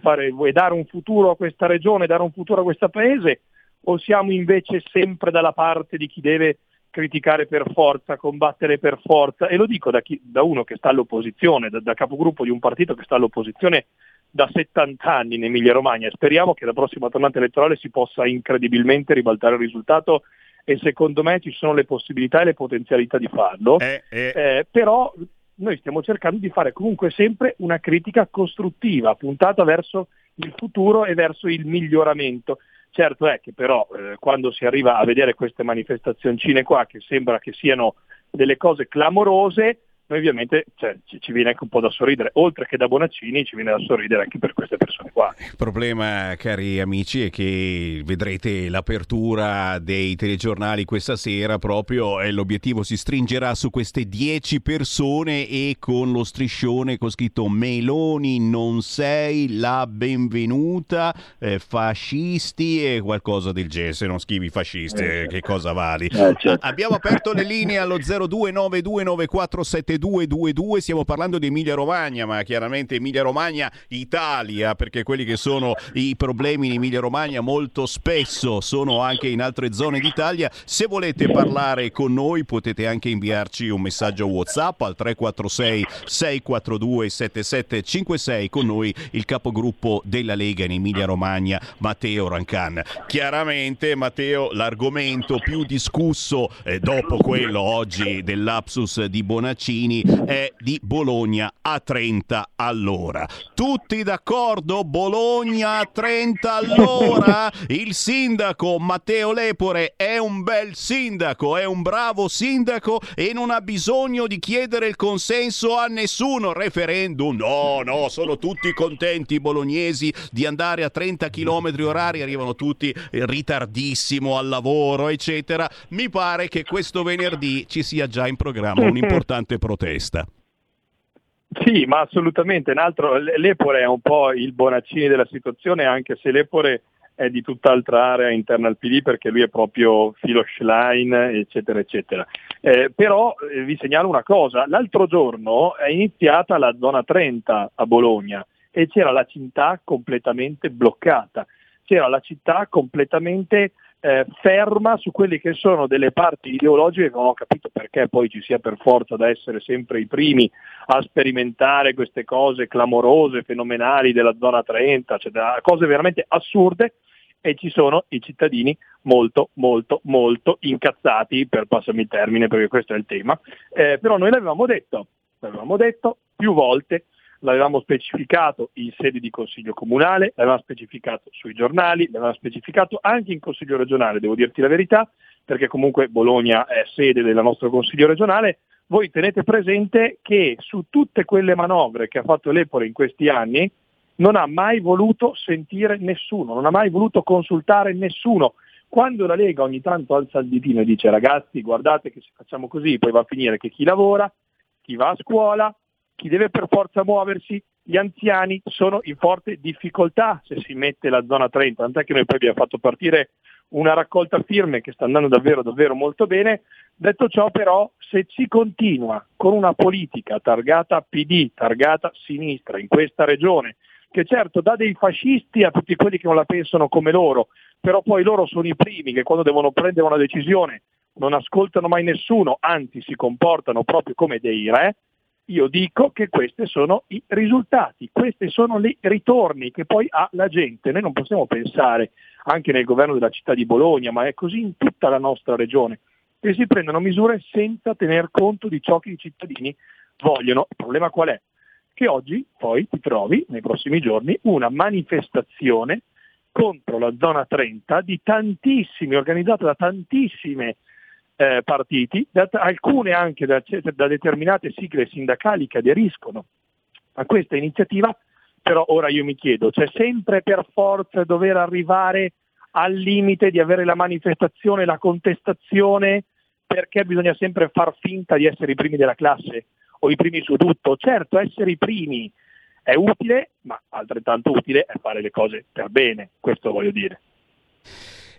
dare un futuro a questa regione, dare un futuro a questo paese, o siamo invece sempre dalla parte di chi deve criticare per forza, combattere per forza? E lo dico da, chi, da uno che sta all'opposizione, da, da capogruppo di un partito che sta all'opposizione da 70 anni in Emilia Romagna. Speriamo che la prossima tornata elettorale si possa incredibilmente ribaltare il risultato e secondo me ci sono le possibilità e le potenzialità di farlo. Eh, eh. Eh, però noi stiamo cercando di fare comunque sempre una critica costruttiva, puntata verso il futuro e verso il miglioramento. Certo è che però eh, quando si arriva a vedere queste manifestazioncine qua che sembra che siano delle cose clamorose, noi ovviamente cioè, ci, ci, viene anche un po' da sorridere, oltre che da Bonaccini ci viene da sorridere anche per queste persone qua.
Il problema, cari amici, è che vedrete l'apertura dei telegiornali questa sera proprio e l'obiettivo si stringerà su queste 10 persone e con lo striscione con scritto Meloni non sei la benvenuta, eh, fascisti e qualcosa del genere, se non scrivi fascisti eh, che cosa vali? Eh, certo. Abbiamo aperto le linee allo 02929472 7222, stiamo parlando di Emilia Romagna, ma chiaramente Emilia Romagna Italia, perché quelli che sono i problemi in Emilia Romagna molto spesso sono anche in altre zone d'Italia. Se volete parlare con noi potete anche inviarci un messaggio WhatsApp al 346 642 7756 con noi il capogruppo della Lega in Emilia Romagna, Matteo Rancan. Chiaramente Matteo l'argomento più discusso eh, dopo quello oggi dell'Apsus di Bonaccini Salvini è di Bologna a 30 all'ora. Tutti d'accordo? Bologna a 30 all'ora? Il sindaco Matteo Lepore è un bel sindaco, è un bravo sindaco e non ha bisogno di chiedere il consenso a nessuno. Referendum? No, no, sono tutti contenti i bolognesi di andare a 30 km orari, arrivano tutti ritardissimo al lavoro, eccetera. Mi pare che questo venerdì ci sia già in programma un importante protesta.
Sì, ma assolutamente. Un altro, L'Epore è un po' il Bonaccini della situazione, anche se l'Epore è di tutt'altra area interna al PD perché lui è proprio filo Schlein, eccetera, eccetera. Eh, però eh, vi segnalo una cosa, l'altro giorno è iniziata la zona 30 a Bologna e c'era la città completamente bloccata, c'era la città completamente eh, ferma su quelle che sono delle parti ideologiche che non ho capito perché poi ci sia per forza da essere sempre i primi a sperimentare queste cose clamorose, fenomenali della zona 30, cioè cose veramente assurde e ci sono i cittadini molto molto molto incazzati per passarmi il termine perché questo è il tema. Eh, però noi l'avevamo detto l'avevamo detto più volte l'avevamo specificato in sede di consiglio comunale, l'avevamo specificato sui giornali, l'avevamo specificato anche in consiglio regionale, devo dirti la verità, perché comunque Bologna è sede del nostro consiglio regionale. Voi tenete presente che su tutte quelle manovre che ha fatto l'Epore in questi anni non ha mai voluto sentire nessuno, non ha mai voluto consultare nessuno. Quando la Lega ogni tanto alza il ditino e dice ragazzi guardate che se facciamo così poi va a finire che chi lavora, chi va a scuola, chi deve per forza muoversi, gli anziani sono in forte difficoltà se si mette la zona 30, tant'è che noi poi abbiamo fatto partire una raccolta firme che sta andando davvero davvero molto bene. Detto ciò però, se si continua con una politica targata PD, targata sinistra in questa regione, che certo dà dei fascisti a tutti quelli che non la pensano come loro, però poi loro sono i primi che quando devono prendere una decisione non ascoltano mai nessuno, anzi si comportano proprio come dei re, io dico che questi sono i risultati, questi sono i ritorni che poi ha la gente. Noi non possiamo pensare anche nel governo della città di Bologna, ma è così in tutta la nostra regione, che si prendono misure senza tener conto di ciò che i cittadini vogliono. Il problema qual è? Che oggi poi ti trovi nei prossimi giorni una manifestazione contro la zona 30 di tantissimi, organizzata da tantissime eh, partiti, da, alcune anche da, da determinate sigle sindacali che aderiscono a questa iniziativa, però ora io mi chiedo, c'è sempre per forza dover arrivare al limite di avere la manifestazione, la contestazione, perché bisogna sempre far finta di essere i primi della classe o i primi su tutto. Certo, essere i primi È utile, ma altrettanto utile è fare le cose per bene, questo voglio dire.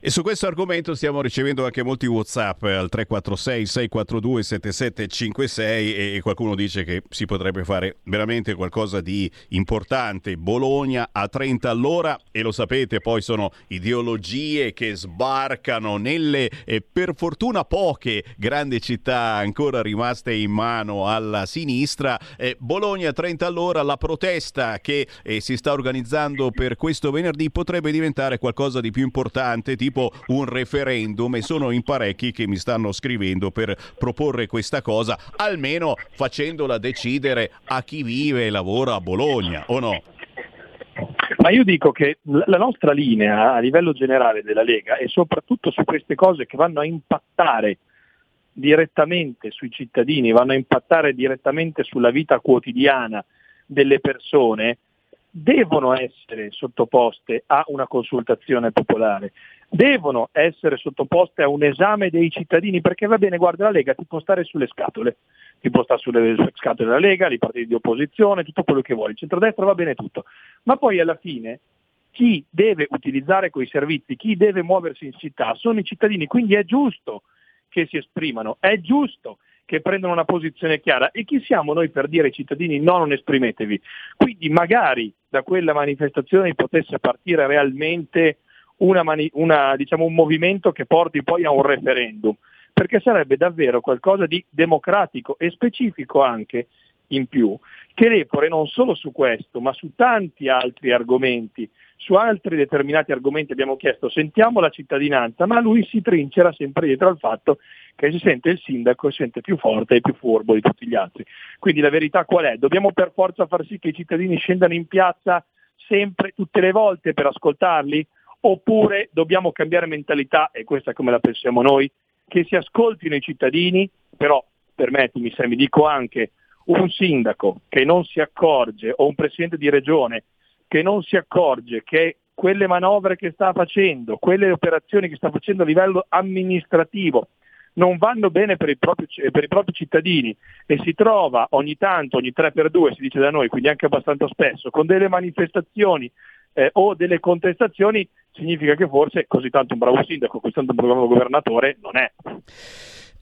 E su questo argomento stiamo ricevendo anche molti WhatsApp al 346 642 7756 e qualcuno dice che si potrebbe fare veramente qualcosa di importante. Bologna a 30 all'ora e lo sapete, poi sono ideologie che sbarcano nelle eh, per fortuna poche grandi città ancora rimaste in mano alla sinistra. Eh, Bologna a 30 all'ora, la protesta che eh, si sta organizzando per questo venerdì potrebbe diventare qualcosa di più importante, tipo tipo un referendum e sono in parecchi che mi stanno scrivendo per proporre questa cosa, almeno facendola decidere a chi vive e lavora a Bologna, o no?
Ma io dico che la nostra linea a livello generale della Lega e soprattutto su queste cose che vanno a impattare direttamente sui cittadini, vanno a impattare direttamente sulla vita quotidiana delle persone, devono essere sottoposte a una consultazione popolare, devono essere sottoposte a un esame dei cittadini, perché va bene, guarda, la Lega ti può stare sulle scatole, ti può stare sulle scatole della Lega, i partiti di opposizione, tutto quello che vuoi, il centrodestra va bene tutto, ma poi alla fine chi deve utilizzare quei servizi, chi deve muoversi in città sono i cittadini, quindi è giusto che si esprimano, è giusto che prendono una posizione chiara. E chi siamo noi per dire ai cittadini no, non esprimetevi? Quindi magari da quella manifestazione potesse partire realmente una mani- una, diciamo, un movimento che porti poi a un referendum, perché sarebbe davvero qualcosa di democratico e specifico anche in più, che Lepore non solo su questo, ma su tanti altri argomenti, su altri determinati argomenti abbiamo chiesto sentiamo la cittadinanza, ma lui si trincera sempre dietro al fatto che si sente il sindaco si sente più forte e più furbo di tutti gli altri. Quindi la verità qual è? Dobbiamo per forza far sì che i cittadini scendano in piazza sempre, tutte le volte per ascoltarli? Oppure dobbiamo cambiare mentalità, e questa è come la pensiamo noi, che si ascoltino i cittadini, però permettimi se mi dico anche un sindaco che non si accorge o un presidente di regione che non si accorge che quelle manovre che sta facendo, quelle operazioni che sta facendo a livello amministrativo non vanno bene per i, propri, per i propri cittadini e si trova ogni tanto, ogni 3x2 si dice da noi, quindi anche abbastanza spesso, con delle manifestazioni eh, o delle contestazioni, significa che forse così tanto un bravo sindaco, così tanto un bravo governatore non è.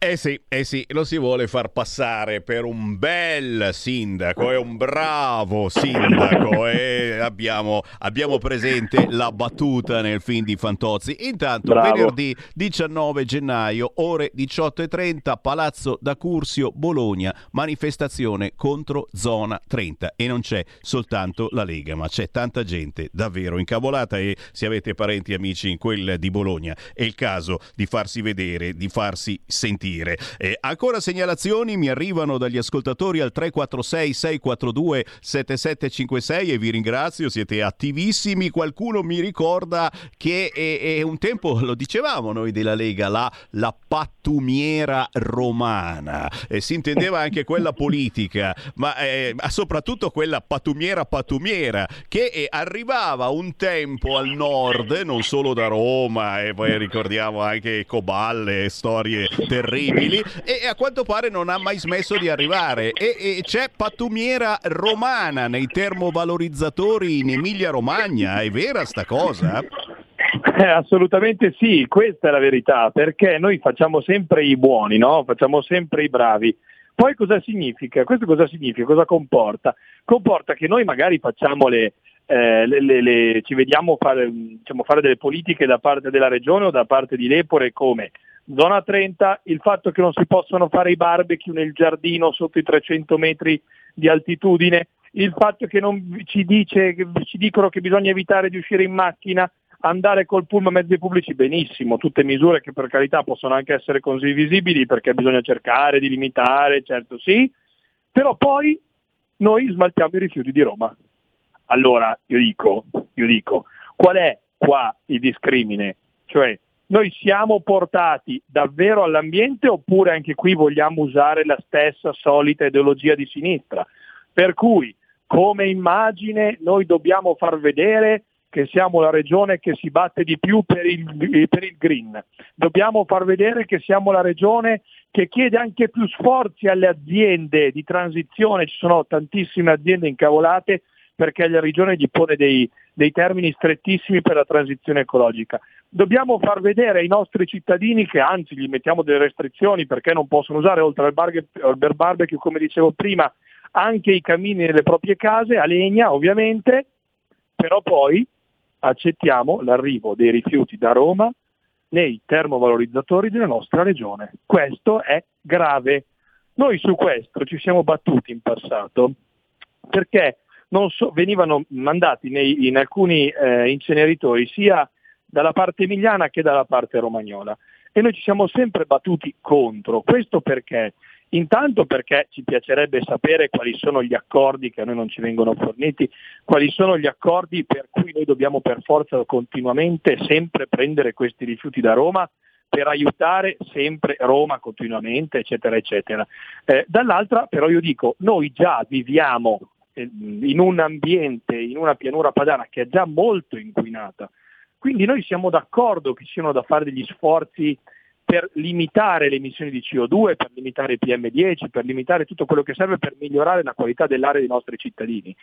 Eh sì, eh sì, lo si vuole far passare per un bel sindaco, è un bravo sindaco e abbiamo, abbiamo, presente la battuta nel film di Fantozzi. Intanto Bravo. venerdì 19 gennaio, ore 18.30, Palazzo da Cursio, Bologna, manifestazione contro Zona 30 e non c'è soltanto la Lega, ma c'è tanta gente davvero incavolata e se avete parenti e amici in quel di Bologna è il caso di farsi vedere, di farsi sentire dire. Eh, ancora segnalazioni mi arrivano dagli ascoltatori al 346 642 7756 e vi ringrazio, siete attivissimi. Qualcuno mi ricorda che è, è un tempo, lo dicevamo noi della Lega, la, la pattumiera romana. Eh, si intendeva anche quella politica, ma, eh, ma soprattutto quella pattumiera pattumiera che eh, arrivava un tempo al nord, non solo da Roma, e poi ricordiamo anche Coballe, storie terribili terribili e a quanto pare non ha mai smesso di arrivare e, e c'è pattumiera romana nei termovalorizzatori in Emilia Romagna, è vera sta cosa?
Eh, assolutamente sì, questa è la verità, perché noi facciamo sempre i buoni, no? facciamo sempre i bravi. Poi cosa significa? Questo cosa significa? Cosa comporta? Comporta che noi magari facciamo le, eh, le, le, le, ci vediamo fare, diciamo, fare, delle politiche da parte della regione o da parte di Lepore come Zona 30, il fatto che non si possono fare i barbecue nel giardino sotto i 300 metri di altitudine, il fatto che non ci, dice, ci dicono che bisogna evitare di uscire in macchina, andare col pullman mezzi pubblici, benissimo, tutte misure che per carità possono anche essere condivisibili perché bisogna cercare di limitare, certo sì, però poi noi smaltiamo i rifiuti di Roma. Allora io dico, io dico, qual è qua il discrimine? Cioè noi siamo portati davvero all'ambiente oppure anche qui vogliamo usare la stessa solita ideologia di sinistra? Per cui come immagine noi dobbiamo far vedere che siamo la regione che si batte di più per il, per il, green. Dobbiamo far vedere che siamo la regione che chiede anche più sforzi alle aziende di transizione, ci sono tantissime aziende incavolate perché la regione gli pone dei, dei termini strettissimi per la transizione ecologica. Dobbiamo far vedere ai nostri cittadini che anzi gli mettiamo delle restrizioni perché non possono usare oltre al, barbe- al barbecue, come dicevo prima, anche i camini nelle proprie case, a legna ovviamente, però poi accettiamo l'arrivo dei rifiuti da Roma nei termovalorizzatori della nostra regione. Questo è grave. Noi su questo ci siamo battuti in passato perché so, venivano mandati nei, in alcuni eh, inceneritori sia dalla parte emiliana che dalla parte romagnola e noi ci siamo sempre battuti contro. Questo perché? Intanto perché ci piacerebbe sapere quali sono gli accordi che a noi non ci vengono forniti, quali sono gli accordi per cui noi dobbiamo per forza continuamente sempre prendere questi rifiuti da Roma per aiutare sempre Roma continuamente, eccetera, eccetera. Eh, dall'altra però io dico, noi già viviamo in un ambiente, in una pianura padana che è già molto inquinata, quindi noi siamo d'accordo che siano da fare degli sforzi per limitare le emissioni di CO2, per limitare il PM10, per limitare tutto quello che serve per migliorare la qualità dell'aria dei nostri cittadini.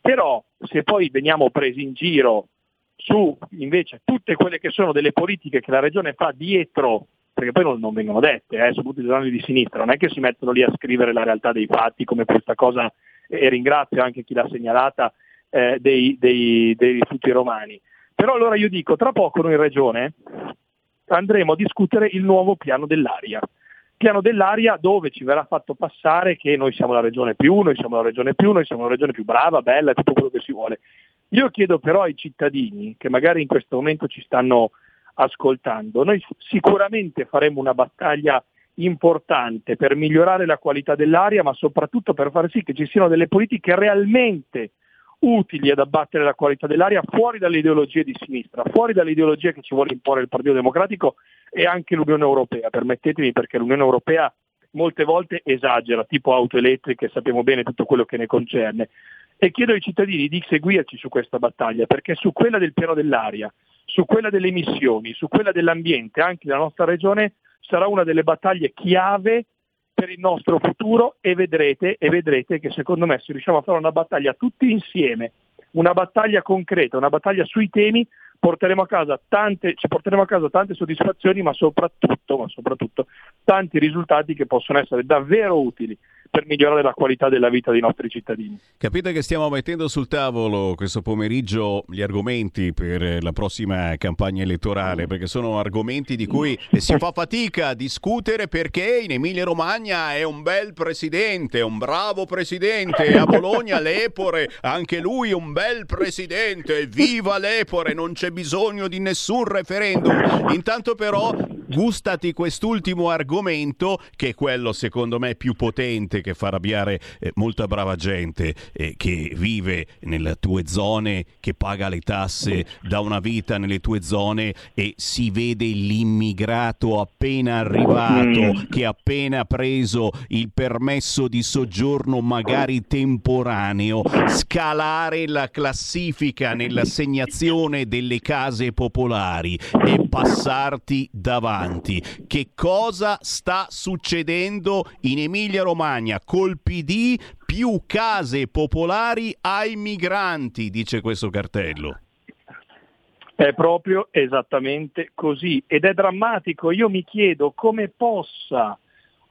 Però se poi veniamo presi in giro su invece tutte quelle che sono delle politiche che la Regione fa dietro, perché poi non, non vengono dette, eh, soprattutto i giornali di sinistra, non è che si mettono lì a scrivere la realtà dei fatti come questa cosa, e ringrazio anche chi l'ha segnalata, eh, dei, dei, dei rifiuti romani. Però allora io dico, tra poco noi in Regione andremo a discutere il nuovo piano dell'aria. Piano dell'aria dove ci verrà fatto passare che noi siamo la regione più, noi siamo la regione più, noi siamo la regione più brava, bella, tutto quello che si vuole. Io chiedo però ai cittadini che magari in questo momento ci stanno ascoltando, noi sicuramente faremo una battaglia importante per migliorare la qualità dell'aria, ma soprattutto per far sì che ci siano delle politiche realmente utili ad abbattere la qualità dell'aria fuori dalle ideologie di sinistra, fuori dalle ideologie che ci vuole imporre il Partito Democratico e anche l'Unione Europea, permettetemi perché l'Unione Europea molte volte esagera, tipo auto elettriche, sappiamo bene tutto quello che ne concerne. E chiedo ai cittadini di seguirci su questa battaglia, perché su quella del piano dell'aria, su quella delle emissioni, su quella dell'ambiente, anche la nostra regione sarà una delle battaglie chiave per il nostro futuro e vedrete, e vedrete che secondo me se riusciamo a fare una battaglia tutti insieme, una battaglia concreta, una battaglia sui temi, porteremo tante, ci porteremo a casa tante soddisfazioni, ma soprattutto, ma soprattutto tanti risultati che possono essere davvero utili per migliorare la qualità della vita dei nostri cittadini.
Capite che stiamo mettendo sul tavolo questo pomeriggio gli argomenti per la prossima campagna elettorale, perché sono argomenti di cui si fa fatica a discutere perché in Emilia Romagna è un bel presidente, un bravo presidente, a Bologna l'Epore, anche lui un bel presidente, viva l'Epore, non c'è bisogno di nessun referendum. Intanto però gustati quest'ultimo argomento che è quello secondo me più potente che fa arrabbiare eh, molta brava gente eh, che vive nelle tue zone, che paga le tasse da una vita nelle tue zone e si vede l'immigrato appena arrivato mm. che ha appena preso il permesso di soggiorno magari temporaneo scalare la classifica nell'assegnazione delle case popolari e passarti davanti. Che cosa sta succedendo in Emilia Romagna? Romagna col PD più case popolari ai migranti, dice questo cartello.
È proprio esattamente così ed è drammatico. Io mi chiedo come possa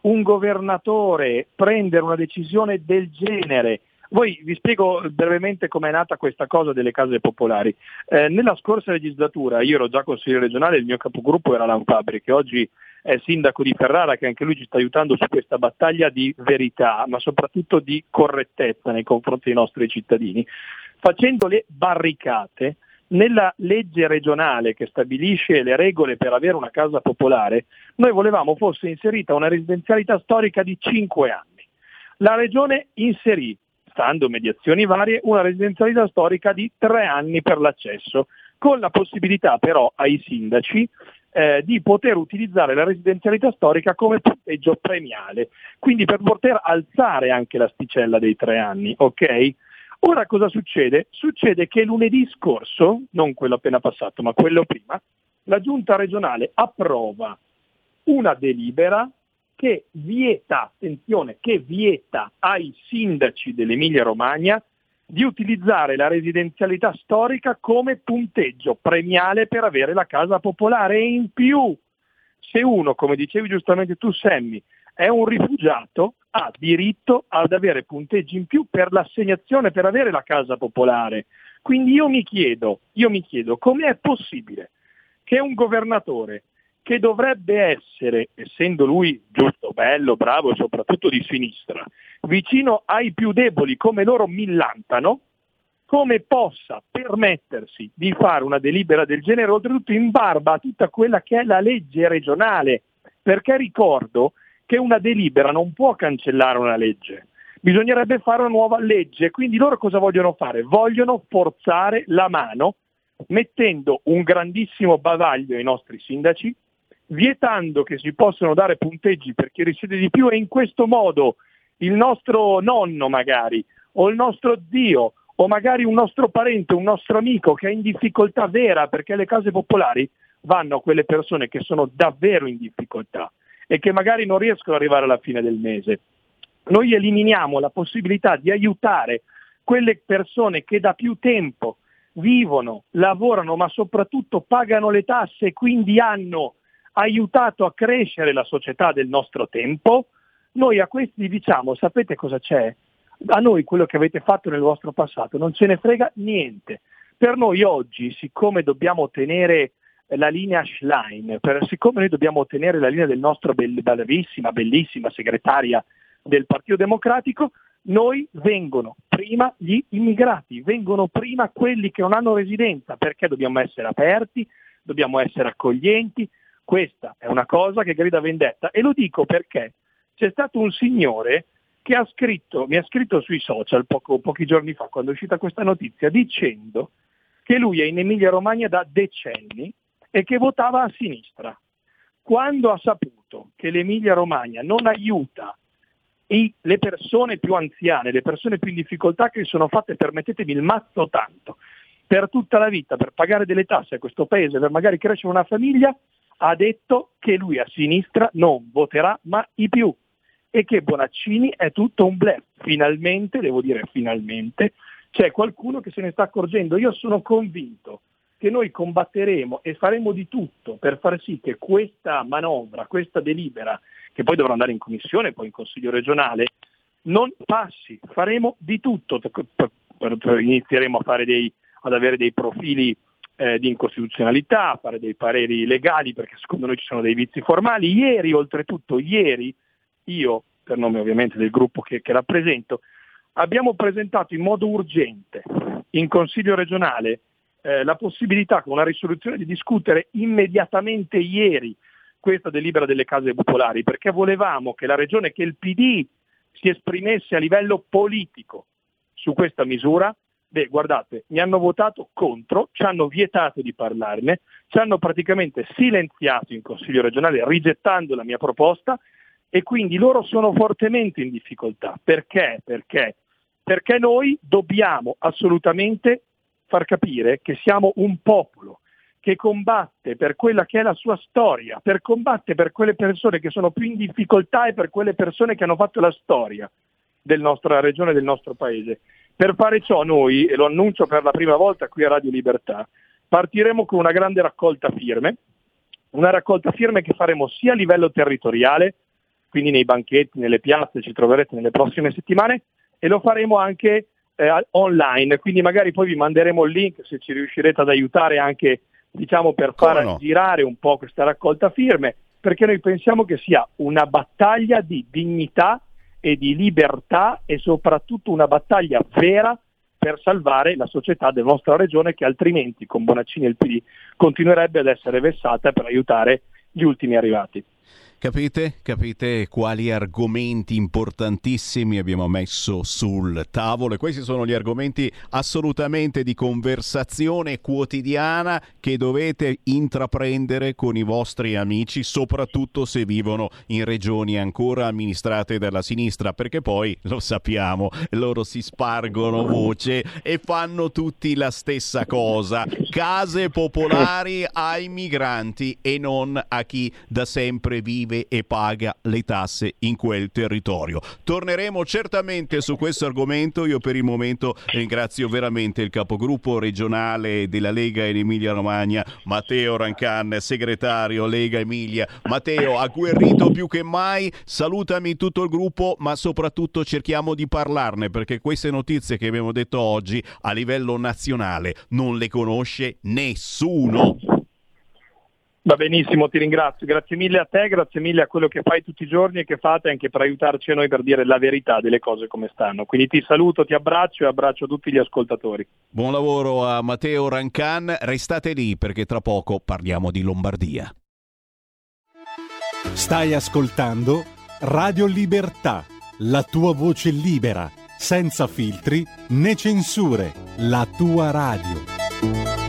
un governatore prendere una decisione del genere. Voi vi spiego brevemente com'è nata questa cosa delle case popolari. Eh, nella scorsa legislatura io ero già consigliere regionale, il mio capogruppo era Alan Fabri, che oggi è sindaco di Ferrara che anche lui ci sta aiutando su questa battaglia di verità, ma soprattutto di correttezza nei confronti dei nostri cittadini, facendo le barricate nella legge regionale che stabilisce le regole per avere una casa popolare, noi volevamo fosse inserita una residenzialità storica di 5 anni. La regione inserì, stando mediazioni varie, una residenzialità storica di 3 anni per l'accesso, con la possibilità però ai sindaci eh, di poter utilizzare la residenzialità storica come punteggio premiale, quindi per poter alzare anche l'asticella dei tre anni. Okay? Ora cosa succede? Succede che lunedì scorso, non quello appena passato, ma quello prima, la giunta regionale approva una delibera che vieta, attenzione, che vieta ai sindaci dell'Emilia Romagna di utilizzare la residenzialità storica come punteggio premiale per avere la casa popolare e in più se uno, come dicevi giustamente tu Sammy, è un rifugiato, ha diritto ad avere punteggi in più per l'assegnazione, per avere la casa popolare. Quindi io mi chiedo, io mi chiedo come è possibile che un governatore che dovrebbe essere, essendo lui giusto, bello, bravo e soprattutto di sinistra, vicino ai più deboli come loro millantano, come possa permettersi di fare una delibera del genere, oltretutto in barba a tutta quella che è la legge regionale, perché ricordo che una delibera non può cancellare una legge, bisognerebbe fare una nuova legge, quindi loro cosa vogliono fare? Vogliono forzare la mano mettendo un grandissimo bavaglio ai nostri sindaci, vietando che si possano dare punteggi per chi risiede di più e in questo modo il nostro nonno magari o il nostro zio o magari un nostro parente, un nostro amico che è in difficoltà vera perché le case popolari vanno a quelle persone che sono davvero in difficoltà e che magari non riescono ad arrivare alla fine del mese. Noi eliminiamo la possibilità di aiutare quelle persone che da più tempo vivono, lavorano, ma soprattutto pagano le tasse e quindi hanno aiutato a crescere la società del nostro tempo, noi a questi diciamo, sapete cosa c'è? A noi quello che avete fatto nel vostro passato non ce ne frega niente. Per noi oggi, siccome dobbiamo tenere la linea Schlein, per, siccome noi dobbiamo ottenere la linea del nostro bell- bellissima, bellissima segretaria del Partito Democratico, noi vengono prima gli immigrati, vengono prima quelli che non hanno residenza, perché dobbiamo essere aperti, dobbiamo essere accoglienti. Questa è una cosa che grida vendetta e lo dico perché c'è stato un signore che ha scritto, mi ha scritto sui social poco, pochi giorni fa, quando è uscita questa notizia, dicendo che lui è in Emilia Romagna da decenni e che votava a sinistra. Quando ha saputo che l'Emilia Romagna non aiuta i, le persone più anziane, le persone più in difficoltà che sono fatte, permettetemi, il mazzo tanto, per tutta la vita, per pagare delle tasse a questo paese, per magari crescere una famiglia, ha detto che lui a sinistra non voterà mai più e che Bonaccini è tutto un blef. Finalmente, devo dire finalmente, c'è qualcuno che se ne sta accorgendo. Io sono convinto che noi combatteremo e faremo di tutto per far sì che questa manovra, questa delibera che poi dovrà andare in commissione, poi in consiglio regionale, non passi, faremo di tutto, inizieremo dei, ad avere dei profili eh, di incostituzionalità, fare dei pareri legali perché secondo noi ci sono dei vizi formali. Ieri, oltretutto, ieri, io, per nome ovviamente del gruppo che, che rappresento, abbiamo presentato in modo urgente in Consiglio regionale eh, la possibilità con una risoluzione di discutere immediatamente ieri questa delibera delle case popolari, perché volevamo che la regione, che il PD si esprimesse a livello politico su questa misura. Beh, guardate, mi hanno votato contro, ci hanno vietato di parlarne, ci hanno praticamente silenziato in Consiglio regionale rigettando la mia proposta e quindi loro sono fortemente in difficoltà. Perché? Perché? Perché noi dobbiamo assolutamente far capire che siamo un popolo che combatte per quella che è la sua storia, per combatte per quelle persone che sono più in difficoltà e per quelle persone che hanno fatto la storia della nostra regione del nostro paese. Per fare ciò noi, e lo annuncio per la prima volta qui a Radio Libertà, partiremo con una grande raccolta firme, una raccolta firme che faremo sia a livello territoriale, quindi nei banchetti, nelle piazze, ci troverete nelle prossime settimane, e lo faremo anche eh, online, quindi magari poi vi manderemo il link se ci riuscirete ad aiutare anche diciamo, per far no? girare un po' questa raccolta firme, perché noi pensiamo che sia una battaglia di dignità e di libertà e soprattutto una battaglia vera per salvare la società della nostra regione che altrimenti con Bonaccini e il PD continuerebbe ad essere vessata per aiutare gli ultimi arrivati.
Capite? Capite quali argomenti importantissimi abbiamo messo sul tavolo? E questi sono gli argomenti assolutamente di conversazione quotidiana che dovete intraprendere con i vostri amici, soprattutto se vivono in regioni ancora amministrate dalla sinistra, perché poi lo sappiamo, loro si spargono voce e fanno tutti la stessa cosa. Case popolari ai migranti e non a chi da sempre vive vive e paga le tasse in quel territorio. Torneremo certamente su questo argomento. Io per il momento ringrazio veramente il capogruppo regionale della Lega in Emilia Romagna, Matteo Rancan, segretario Lega Emilia. Matteo, agguerrito più che mai, salutami tutto il gruppo, ma soprattutto cerchiamo di parlarne perché queste notizie che abbiamo detto oggi a livello nazionale non le conosce nessuno.
Va benissimo, ti ringrazio. Grazie mille a te, grazie mille a quello che fai tutti i giorni e che fate anche per aiutarci a noi per dire la verità delle cose come stanno. Quindi ti saluto, ti abbraccio e abbraccio tutti gli ascoltatori.
Buon lavoro a Matteo Rancan, restate lì perché tra poco parliamo di Lombardia.
Stai ascoltando Radio Libertà, la tua voce libera, senza filtri né censure, la tua radio.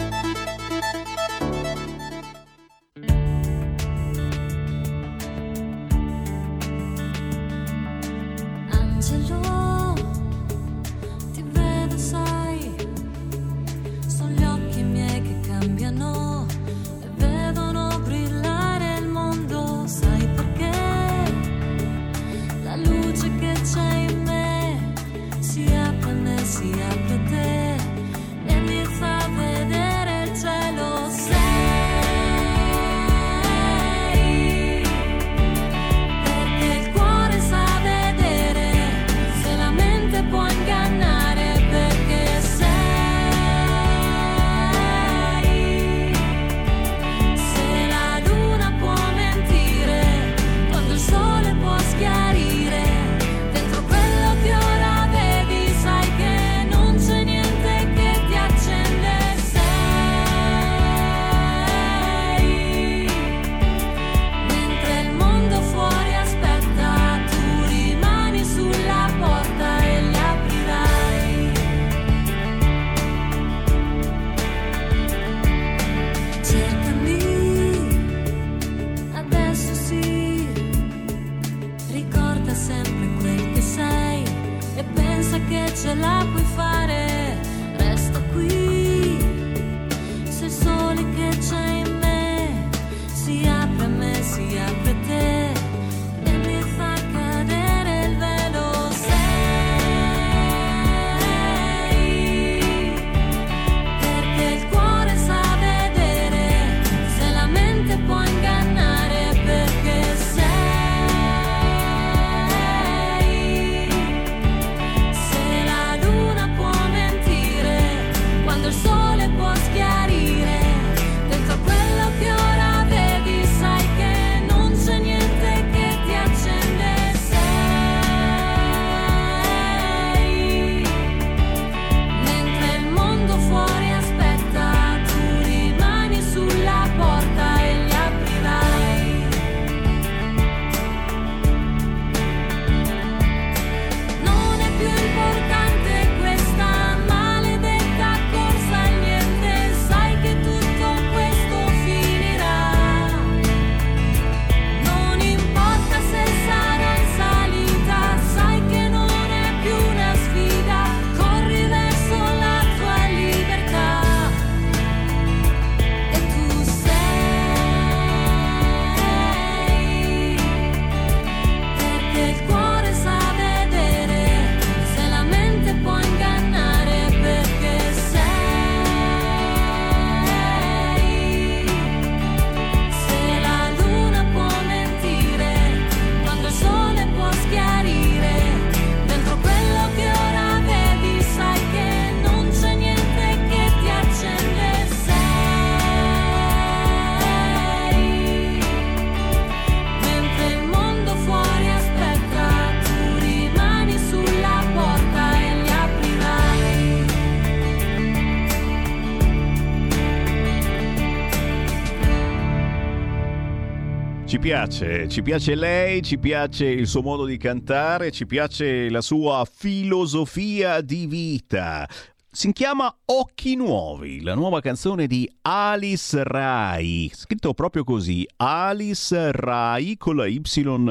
Pensa che ce la
piace, ci piace lei, ci piace il suo modo di cantare, ci piace la sua filosofia di vita. Si chiama Occhi Nuovi, la nuova canzone di Alice Rai, scritto proprio così, Alice Rai con la Y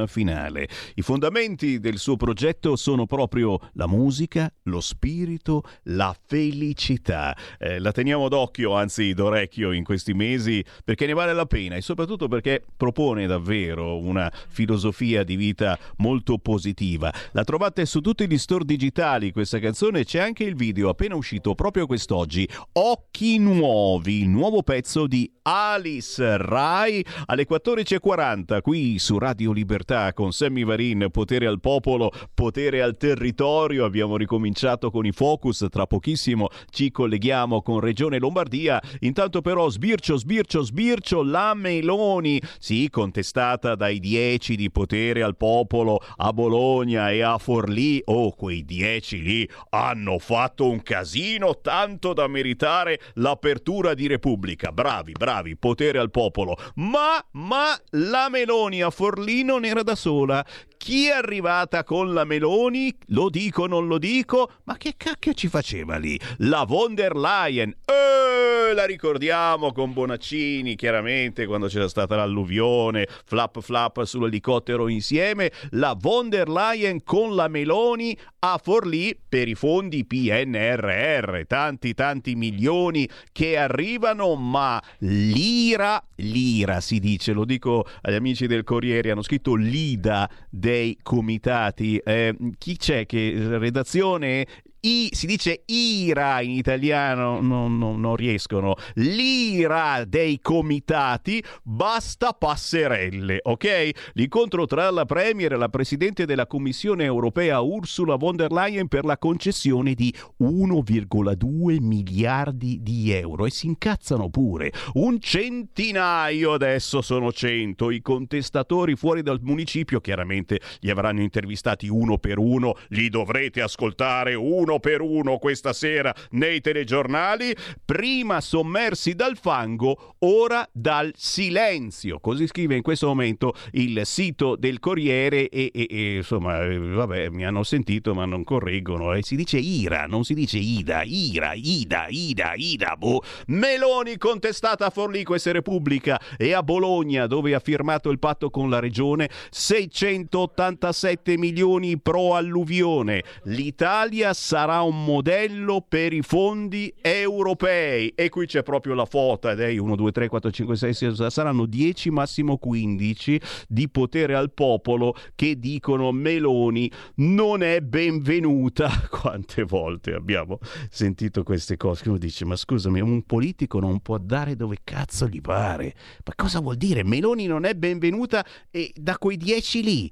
finale. I fondamenti del suo progetto sono proprio la musica, lo spirito, la felicità. Eh, la teniamo d'occhio, anzi d'orecchio in questi mesi perché ne vale la pena e soprattutto perché propone davvero una filosofia di vita molto positiva. La trovate su tutti gli store digitali questa canzone, c'è anche il video appena uscito proprio quest'oggi. Occhi nuovi, il nuovo pezzo di Alice Rai alle 14.40 qui su Radio Libertà con Sammy Varin, potere al popolo, potere al territorio. Abbiamo ricominciato con i focus, tra pochissimo ci colleghiamo con Regione Lombardia. Intanto però sbircio, sbircio, sbircio la Meloni, sì, contestata dai 10 di potere al popolo a Bologna e a Forlì. Oh, quei 10 lì hanno fatto un casino tanto da meritare l'apertura di Repubblica. Bravi, bravi, potere al popolo. Ma, ma la Meloni a Forlì non era da sola. Chi è arrivata con la Meloni? Lo dico, non lo dico? Ma che cacchio ci faceva lì? La von der Leyen. Eh, la ricordiamo con Bonaccini, chiaramente, quando c'era stata l'alluvione, flap flap sull'elicottero insieme. La von der Leyen con la Meloni a Forlì per i fondi PNRR. Tanti, tanti milioni che arrivano, ma l'ira, l'ira si dice, lo dico agli amici del Corriere, hanno scritto l'IDA dei comitati. Eh, chi c'è che redazione i, si dice ira in italiano, non, non, non, riescono. L'ira dei comitati, basta passerelle, ok? L'incontro tra la Premier e la Presidente della Commissione europea Ursula von der Leyen per la concessione di 1,2 miliardi di euro e si incazzano pure. Un centinaio, adesso sono 100. I contestatori fuori dal municipio chiaramente li avranno intervistati uno per uno, li dovrete ascoltare uno uno per uno questa sera nei telegiornali, prima sommersi dal fango, ora dal silenzio. Così scrive in questo momento il sito del Corriere e, e, e insomma, eh, vabbè, mi hanno sentito ma non correggono. E si dice ira, non si dice ida, ira, ida, ida, ida. Boh. Meloni contestata a Forlì questa Repubblica e a Bologna dove ha firmato il patto con la regione 687 milioni pro alluvione. L'Italia sarà sarà un modello per i fondi europei. E qui c'è proprio la foto, ed è 1, 2, 3, 4, 5, 6, 6, saranno 10, massimo 15 di potere al popolo che dicono Meloni non è benvenuta. Quante volte abbiamo sentito queste cose? Uno dice, ma scusami, un politico non può dare dove cazzo gli pare. Ma cosa vuol dire? Meloni non è benvenuta e da quei 10 lì.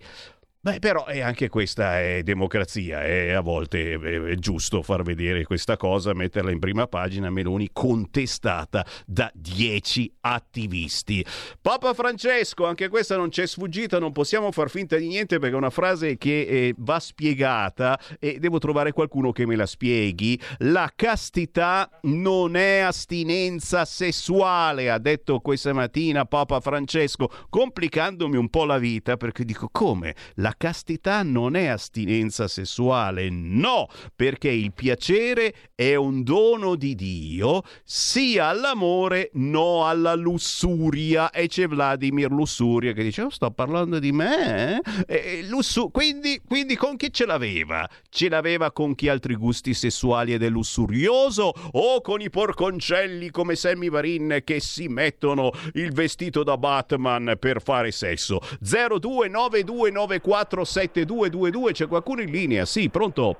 Beh, però è anche questa è democrazia e a volte è, giusto far vedere questa cosa, metterla in prima pagina, Meloni contestata da dieci attivisti. Papa Francesco, anche questa non c'è sfuggita, non possiamo far finta di niente perché è una frase che eh, va spiegata e devo trovare qualcuno che me la spieghi. La castità non è astinenza sessuale, ha detto questa mattina Papa Francesco, complicandomi un po' la vita perché dico come? La la castità non è astinenza sessuale, no, perché il piacere è un dono di Dio, sia all'amore, no alla lussuria. E c'è Vladimir Lussuria che dice, oh, sto parlando di me? Eh? Lussu- quindi, quindi con chi ce l'aveva? Ce l'aveva con chi ha altri gusti sessuali ed è lussurioso o con i porconcelli come Sammy Varin che si mettono il vestito da Batman per fare sesso? 029294 47222, c'è qualcuno in linea? Sì, pronto?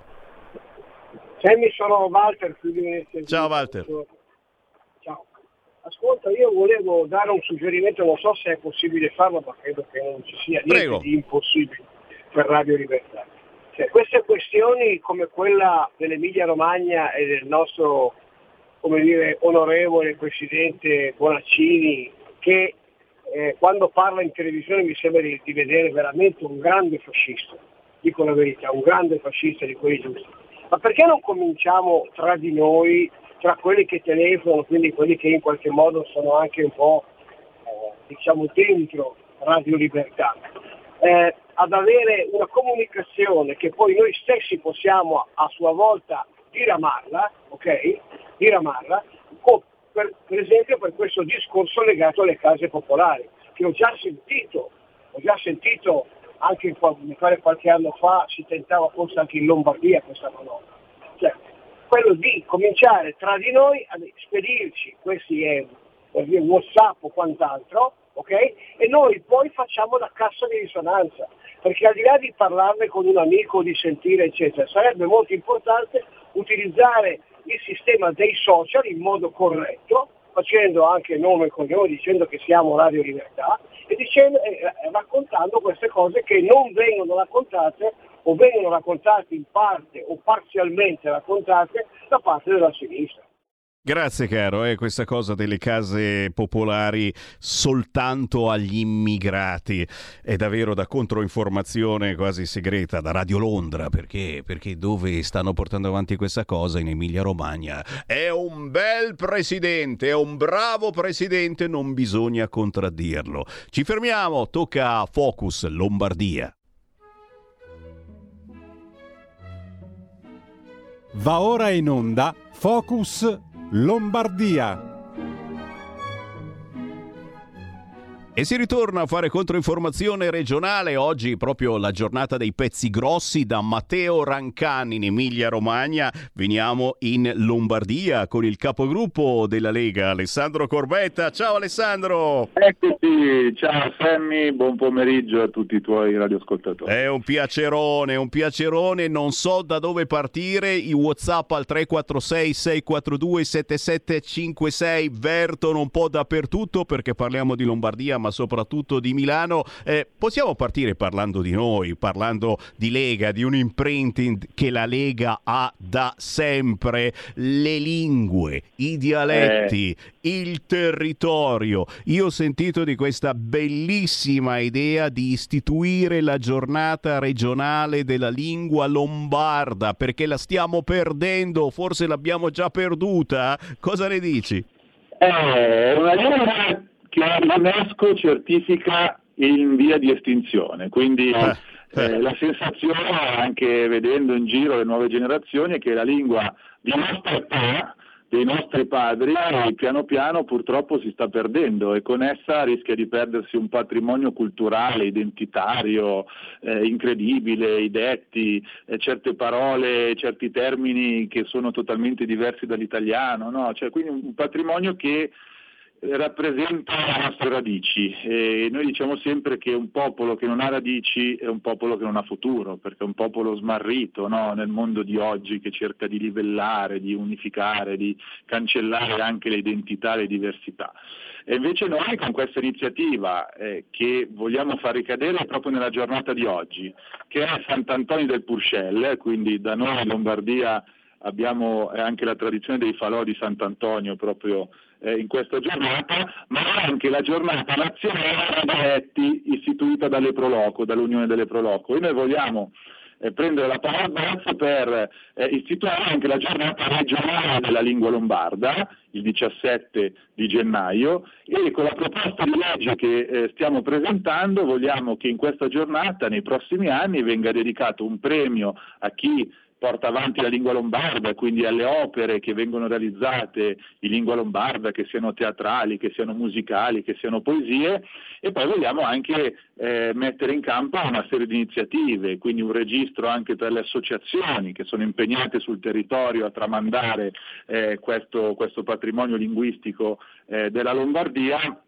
Sammy, sono Walter.
Ciao Walter.
Ciao. Ascolta, io volevo dare un suggerimento, non so se è possibile farlo, ma credo che non ci sia niente
Prego.
di impossibile per Radio Libertà. Cioè, queste questioni come quella dell'Emilia Romagna e del nostro come dire, onorevole Presidente Bonaccini, che eh, quando parla in televisione mi sembra di, di, vedere veramente un grande fascista, dico la verità, un grande fascista di quelli giusti. Ma perché non cominciamo tra di noi, tra quelli che telefonano, quindi quelli che in qualche modo sono anche un po' eh, diciamo dentro Radio Libertà, eh, ad avere una comunicazione che poi noi stessi possiamo a sua volta diramarla, ok? Diramarla, per, per esempio per questo discorso legato alle case popolari, che ho già sentito, ho già sentito anche mi pare qualche anno fa si tentava forse anche in Lombardia questa manovra. Cioè, quello di cominciare tra di noi a spedirci questi eh, Whatsapp o quant'altro, ok? E noi poi facciamo la cassa di risonanza, perché al di là di parlarne con un amico, di sentire, eccetera, sarebbe molto importante utilizzare il sistema dei social in modo corretto, facendo anche nome e cognome, dicendo che siamo Radio Libertà e dicendo, eh, raccontando queste cose che non vengono raccontate o vengono raccontate in parte o parzialmente raccontate da parte della sinistra.
Grazie caro, eh, questa cosa delle case popolari soltanto agli immigrati è davvero da controinformazione quasi segreta da Radio Londra perché, perché dove stanno portando avanti questa cosa in Emilia Romagna è un bel presidente, è un bravo presidente, non bisogna contraddirlo. Ci fermiamo, tocca a Focus Lombardia.
Va ora in onda Focus Lombardia.
E si ritorna a fare controinformazione regionale. Oggi proprio la giornata dei pezzi grossi da Matteo Rancani in Emilia Romagna. Veniamo in Lombardia con il capogruppo della Lega, Alessandro Corbetta. Ciao Alessandro!
Eccoci, ciao Sammy, buon pomeriggio a tutti i tuoi radioascoltatori.
È un piacerone, un piacerone, non so da dove partire. I WhatsApp al 346 642 7756 vertono un po' dappertutto perché parliamo di Lombardia ma soprattutto di Milano. Eh, possiamo partire parlando di noi, parlando di Lega, di un imprinting che la Lega ha da sempre, le lingue, i dialetti, il territorio. Io ho sentito di questa bellissima idea di istituire la giornata regionale della lingua lombarda perché la stiamo perdendo, forse l'abbiamo già perduta. Cosa ne dici?
È una lingua che l'UNESCO certifica in via di estinzione, quindi eh, la sensazione, anche vedendo in giro le nuove generazioni, è che la lingua di nostra età, dei nostri padri, piano piano purtroppo si sta perdendo e con essa rischia di perdersi un patrimonio culturale, identitario, eh, incredibile, i detti, eh, certe parole, certi termini che sono totalmente diversi dall'italiano, no? cioè, quindi un patrimonio che rappresenta le nostre radici e noi diciamo sempre che un popolo che non ha radici è un popolo che non ha futuro, perché è un popolo smarrito no? nel mondo di oggi che cerca di livellare, di unificare, di cancellare anche le identità, le diversità. E invece noi con questa iniziativa eh, che vogliamo far ricadere proprio nella giornata di oggi, che è Sant'Antonio del Purcell, quindi da noi in Lombardia abbiamo anche la tradizione dei falò di Sant'Antonio proprio eh, in questa giornata, ma anche la giornata nazionale dialetti istituita dalle Proloco, dall'Unione delle Proloco. E noi vogliamo eh, prendere la parola per eh, istituire anche la giornata regionale della lingua lombarda, il 17 di gennaio, e con la proposta di legge che eh, stiamo presentando vogliamo che in questa giornata, nei prossimi anni, venga dedicato un premio a chi porta avanti la lingua lombarda, quindi alle opere che vengono realizzate in lingua lombarda, che siano teatrali, che siano musicali, che siano poesie, e poi vogliamo anche eh, mettere in campo una serie di iniziative, quindi un registro anche per le associazioni che sono impegnate sul territorio a tramandare eh, questo, questo, patrimonio linguistico eh, della Lombardia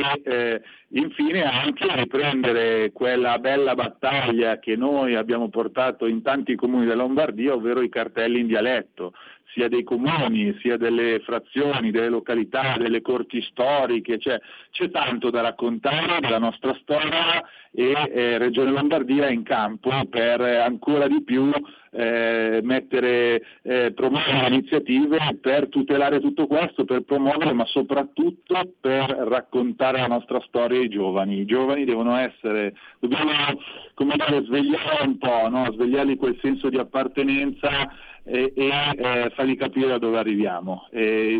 e eh, infine anche riprendere quella bella battaglia che noi abbiamo portato in tanti comuni della Lombardia, ovvero i cartelli in dialetto, sia dei comuni, sia delle frazioni, delle località, delle corti storiche, cioè, c'è tanto da raccontare della nostra storia e eh, Regione Lombardia è in campo per ancora di più eh, mettere, eh, promuovere iniziative per tutelare tutto questo, per promuovere, ma soprattutto per raccontare la nostra storia ai giovani. I giovani devono essere, dobbiamo come dire, svegliare un po', no? svegliarli quel senso di appartenenza e, e eh, fargli capire da dove arriviamo.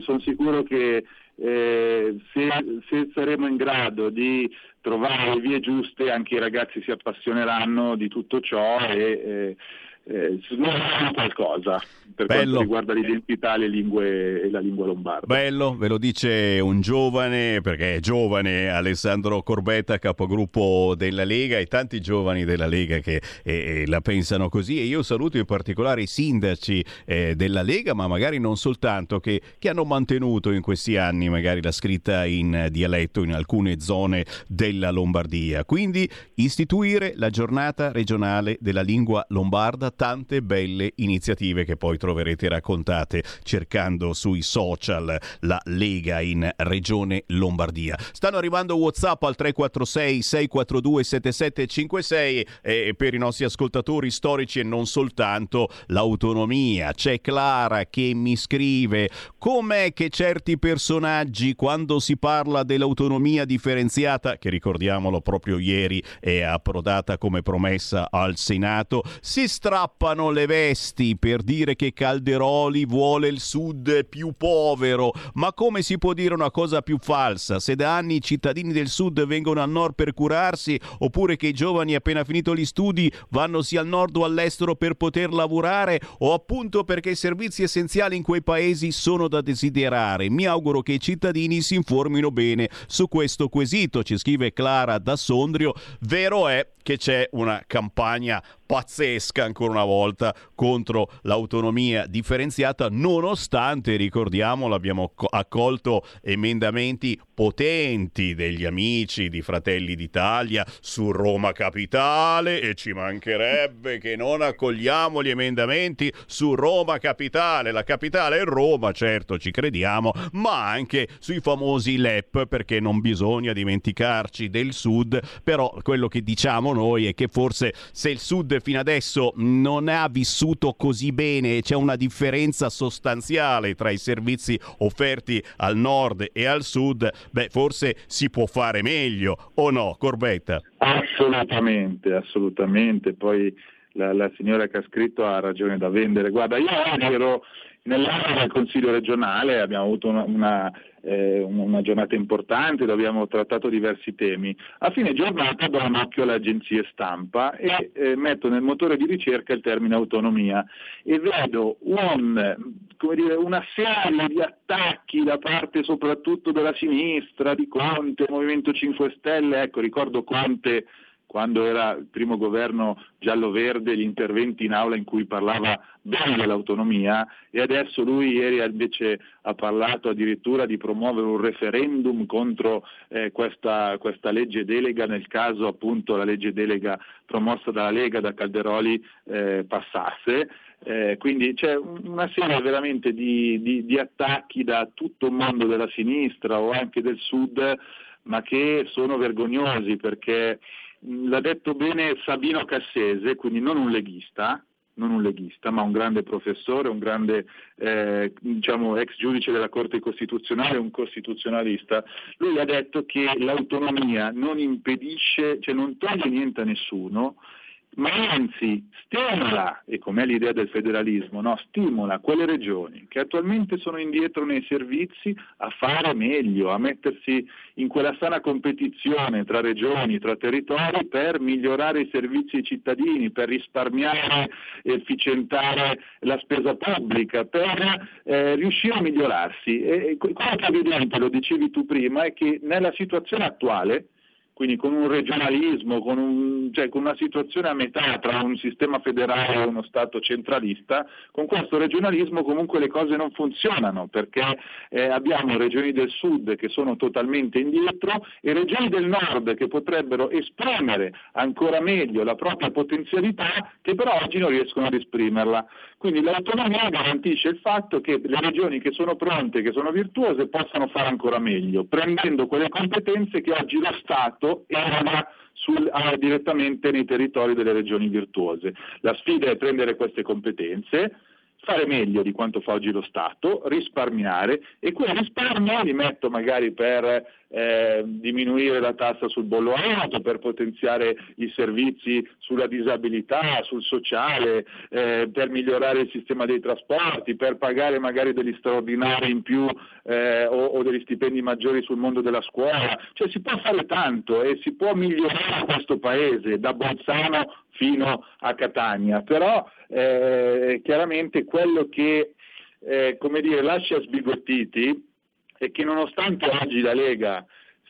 Sono sicuro che eh, se, se, saremo in grado di trovare le vie giuste anche i ragazzi si appassioneranno di tutto ciò e eh, eh, qualcosa per
Bello.
quanto riguarda l'identità le lingue, e la lingua lombarda.
Bello, ve lo dice un giovane, perché è giovane, Alessandro Corbetta, capogruppo della Lega e tanti giovani della Lega che eh, la pensano così e io saluto in particolare i sindaci eh, della Lega, ma magari non soltanto, che, che hanno mantenuto in questi anni magari la scritta in dialetto in alcune zone della Lombardia. Quindi istituire la giornata regionale della lingua lombarda, tante belle iniziative che poi troverete raccontate cercando sui social la Lega in Regione Lombardia. Stanno arrivando WhatsApp al 346 642 7756 e per i nostri ascoltatori storici e non soltanto l'autonomia. C'è Clara che mi scrive com'è che certi personaggi quando si parla dell'autonomia differenziata, che ricordiamolo proprio ieri è approdata come promessa al Senato, si strappano le vesti per dire che Calderoli vuole il sud più povero. Ma come si può dire una cosa più falsa? Se da anni i cittadini del sud vengono al nord per curarsi, oppure che i giovani appena finito gli studi vanno sia al nord o all'estero per poter lavorare, o appunto perché i servizi essenziali in quei paesi sono da desiderare. Mi auguro che i cittadini si informino bene su questo quesito, ci scrive Clara da Sondrio. Vero è che c'è una campagna pazzesca ancora una volta contro l'autonomia differenziata nonostante ricordiamolo abbiamo co- accolto emendamenti potenti degli amici di Fratelli d'Italia su Roma Capitale e ci mancherebbe che non accogliamo gli emendamenti su Roma Capitale. La capitale è Roma certo ci crediamo ma anche sui famosi LEP perché non bisogna dimenticarci del sud. Però quello che diciamo noi è che forse se il sud fino adesso non ha vissuto così bene, c'è una differenza sostanziale tra i servizi offerti al nord e al sud, beh, forse si può fare meglio, o no, Corbetta?
Assolutamente, assolutamente. Poi la, la signora che ha scritto ha ragione da vendere. Guarda, io ero nell'area del Consiglio regionale, abbiamo avuto una, una eh, una giornata importante dove abbiamo trattato diversi temi. A fine giornata do un occhio alle agenzie stampa e eh, metto nel motore di ricerca il termine autonomia e vedo un, dire, una serie di attacchi da parte soprattutto della sinistra, di Conte, Movimento 5 Stelle, ecco ricordo Conte quando era il primo governo giallo-verde, gli interventi in aula in cui parlava bene dell'autonomia e adesso lui ieri invece ha parlato addirittura di promuovere un referendum contro eh, questa, questa, legge delega nel caso appunto la legge delega promossa dalla Lega, da Calderoli, eh, passasse. Eh, quindi c'è una serie veramente di, di, di attacchi da tutto il mondo della sinistra o anche del sud, ma che sono vergognosi perché l'ha detto bene Sabino Cassese, quindi non un leghista, non un leghista, ma un grande professore, un grande eh, diciamo, ex giudice della Corte Costituzionale, un costituzionalista, lui ha detto che l'autonomia non impedisce, cioè non toglie niente a nessuno, ma anzi stimola, e com'è l'idea del federalismo, no? stimola quelle regioni che attualmente sono indietro nei servizi a fare meglio, a mettersi in quella sana competizione tra regioni, tra territori per migliorare i servizi ai cittadini, per risparmiare e efficientare la spesa pubblica, per eh, riuscire a migliorarsi. E, quello che è evidente, lo dicevi tu prima, è che nella situazione attuale quindi con un regionalismo, con, un, cioè con, una situazione a metà tra un sistema federale e uno Stato centralista, con questo regionalismo comunque le cose non funzionano perché eh, abbiamo regioni del sud che sono totalmente indietro e regioni del nord che potrebbero esprimere ancora meglio la propria potenzialità che però oggi non riescono ad esprimerla. Quindi l'autonomia garantisce il fatto che le regioni che sono pronte, che sono virtuose, possano fare ancora meglio, prendendo quelle competenze che oggi lo Stato eroga sul, ah, direttamente nei territori delle regioni virtuose. La sfida è prendere queste competenze, fare meglio di quanto fa oggi lo Stato, risparmiare e quei risparmi li metto magari per eh, diminuire la tassa sul bollo auto, per potenziare i servizi sulla disabilità, sul sociale, eh, per migliorare il sistema dei trasporti, per pagare magari degli straordinari in più eh, o, o, degli stipendi maggiori sul mondo della scuola. Cioè si può fare tanto e si può migliorare questo paese da Bolzano fino a Catania, però eh, chiaramente quello che eh, come dire, lascia sbigottiti è che nonostante oggi la Lega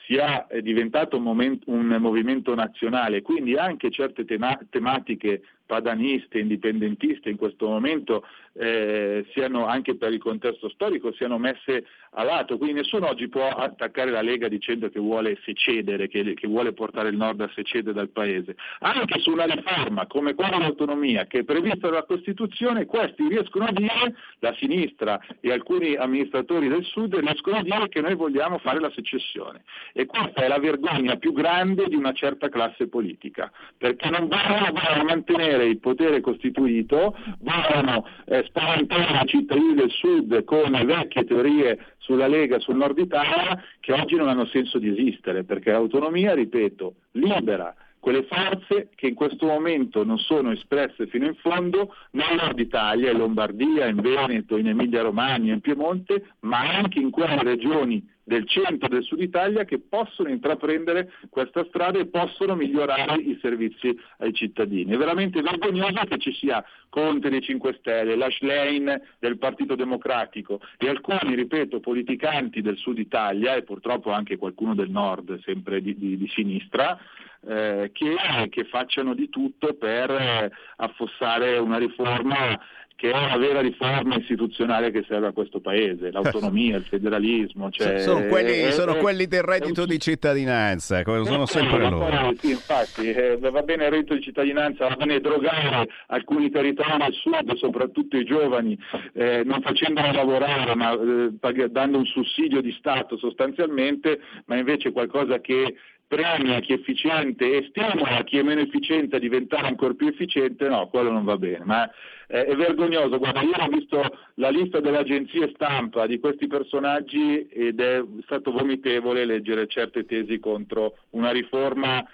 sia diventato un, momento, un movimento nazionale, quindi anche certe tema- tematiche padaniste, indipendentiste in questo momento eh, siano anche per il contesto storico siano messe a lato, quindi nessuno oggi può attaccare la Lega dicendo che vuole secedere, che, che vuole portare il nord a secedere dal paese. Anche su una riforma come quella dell'autonomia che è prevista dalla Costituzione, questi riescono a dire, la sinistra e alcuni amministratori del sud riescono a dire che noi vogliamo fare la secessione. E questa è la vergogna più grande di una certa classe politica, perché non vogliono mantenere il potere costituito, vogliono eh, spaventare i cittadini del sud con vecchie teorie sulla Lega, sul nord Italia, che oggi non hanno senso di esistere, perché l'autonomia, ripeto, libera quelle forze che in questo momento non sono espresse fino in fondo nel nord Italia, in Lombardia, in Veneto, in Emilia Romagna, in Piemonte, ma anche in quelle regioni del centro e del sud Italia che possono intraprendere questa strada e possono migliorare i servizi ai cittadini. È veramente vergognoso che ci sia Conte dei 5 Stelle, la Schlein del Partito Democratico e alcuni, ripeto, politicanti del sud Italia e purtroppo anche qualcuno del nord, sempre di, di, di sinistra, eh, che, che, facciano di tutto per eh, affossare una riforma che è una vera riforma istituzionale che serve a questo paese, l'autonomia, il federalismo. Cioè,
sono, quelli,
è,
sono
è,
quelli, del reddito un... di cittadinanza, sono sempre loro.
Sì, infatti, eh, va bene il reddito di cittadinanza, va bene drogare alcuni territori al sud, soprattutto i giovani, eh, non facendoli lavorare, ma eh, dando un sussidio di Stato sostanzialmente, ma invece qualcosa che premia chi è efficiente e stimola chi è meno efficiente a diventare ancora più efficiente, no, quello non va bene. Ma eh, è vergognoso. Guarda, io ho visto la lista delle agenzie stampa di questi personaggi ed è stato vomitevole leggere certe tesi contro una riforma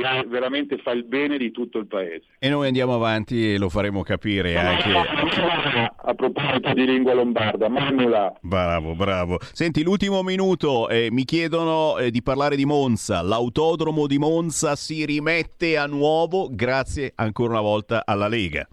che veramente fa il bene di tutto il paese.
E noi andiamo avanti e lo faremo capire anche.
A proposito di lingua lombarda, Manula.
Bravo, bravo. Senti, l'ultimo minuto, eh, mi chiedono eh, di parlare di Monza. L'autodromo di Monza si rimette a nuovo grazie ancora una volta alla Lega.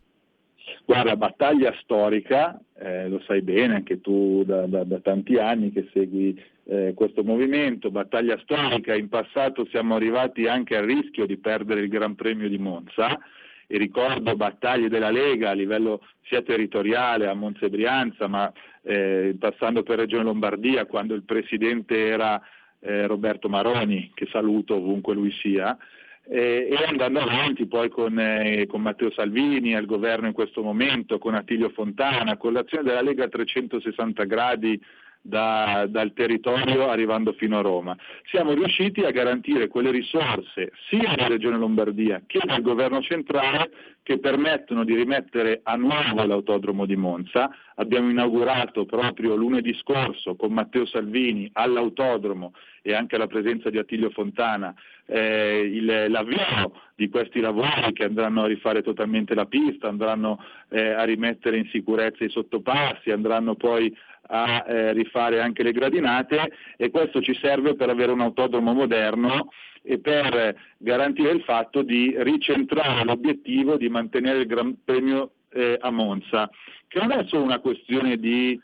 Guarda, battaglia storica, eh, lo sai bene anche tu da, da, da tanti anni che segui eh, questo movimento, battaglia storica, in passato siamo arrivati anche al rischio di perdere il Gran Premio di Monza. E ricordo battaglie della Lega a livello sia territoriale a Monza e Brianza, ma eh, passando per Regione Lombardia quando il presidente era eh, Roberto Maroni, che saluto ovunque lui sia, e andando avanti poi con, eh, con, Matteo Salvini al governo in questo momento, con Attilio Fontana, con l'azione della Lega a 360 gradi da, dal territorio arrivando fino a Roma. Siamo riusciti a garantire quelle risorse sia alla Regione Lombardia che dal governo centrale che permettono di rimettere a nuovo l'autodromo di Monza. Abbiamo inaugurato proprio lunedì scorso con Matteo Salvini all'autodromo e anche alla presenza di Attilio Fontana eh, il, l'avvio di questi lavori che andranno a rifare totalmente la pista, andranno eh, a rimettere in sicurezza i sottopassi, andranno poi a eh, rifare anche le gradinate e questo ci serve per avere un autodromo moderno e per garantire il fatto di ricentrare l'obiettivo di mantenere il Gran Premio eh, a Monza, che non è solo una questione di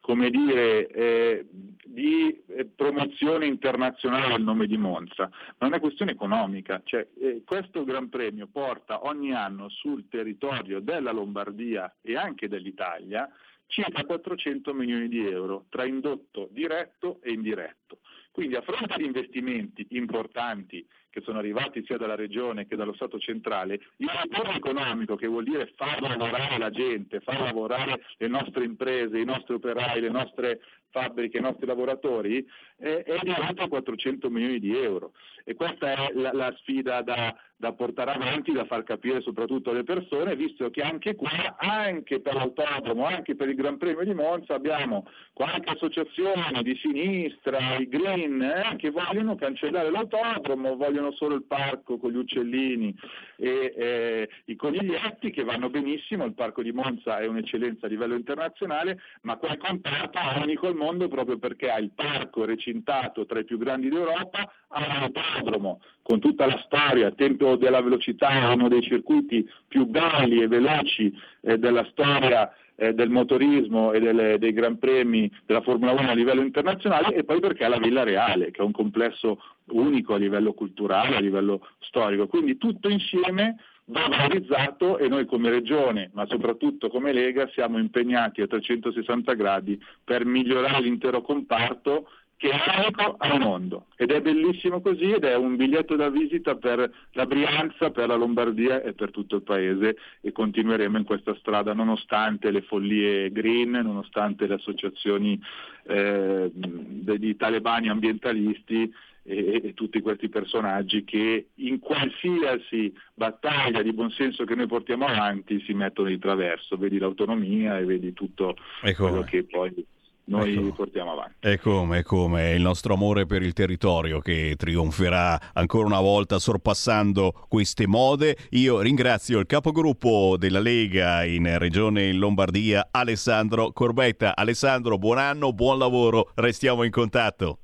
come dire, eh, di eh, promozione internazionale al nome di Monza, ma è una questione economica. Cioè, eh, questo Gran Premio porta ogni anno sul territorio della Lombardia e anche dell'Italia circa 400 milioni di euro tra indotto diretto e indiretto. Quindi a fronte di investimenti importanti che sono arrivati sia dalla Regione che dallo Stato centrale, il ritorno economico, che vuol dire far lavorare la gente, far lavorare le nostre imprese, i nostri operai, le nostre fabbriche, i nostri lavoratori, eh, è di alto 400 milioni di euro. E questa è la, la sfida da, da, portare avanti, da far capire soprattutto alle persone, visto che anche qua, anche per l'autodromo, anche per il Gran Premio di Monza, abbiamo qualche associazione di sinistra, i Green, eh, che vogliono cancellare l'autodromo, vogliono solo il parco con gli uccellini e eh, i coniglietti che vanno benissimo, il parco di Monza è un'eccellenza a livello internazionale, ma comparto è unico al mondo proprio perché ha il parco recintato tra i più grandi d'Europa, ha un con tutta la storia, Tempio della Velocità, uno dei circuiti più belli e veloci eh, della storia eh, del motorismo e delle, dei Gran Premi della Formula 1 a livello internazionale e poi perché è la Villa Reale, che è un complesso unico a livello culturale, a livello storico. Quindi tutto insieme va valorizzato e noi come Regione, ma soprattutto come Lega, siamo impegnati a 360 gradi per migliorare l'intero comparto che è unico al mondo. Ed è bellissimo così ed è un biglietto da visita per la Brianza, per la Lombardia e per tutto il paese. E continueremo in questa strada nonostante le follie green, nonostante le associazioni eh, degli talebani ambientalisti e, e, tutti questi personaggi che in qualsiasi battaglia di buonsenso che noi portiamo avanti si mettono di traverso, vedi l'autonomia e vedi tutto ecco. quello che poi noi ecco. portiamo avanti.
E come, e come, il nostro amore per il territorio che trionferà ancora una volta sorpassando queste mode. Io ringrazio il capogruppo della Lega in Regione Lombardia, Alessandro Corbetta. Alessandro, buon anno, buon lavoro, restiamo in contatto.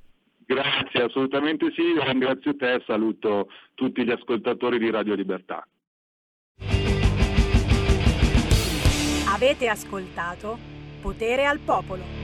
Grazie, assolutamente sì, io ringrazio te e saluto tutti gli ascoltatori di Radio Libertà.
Avete ascoltato Potere al Popolo.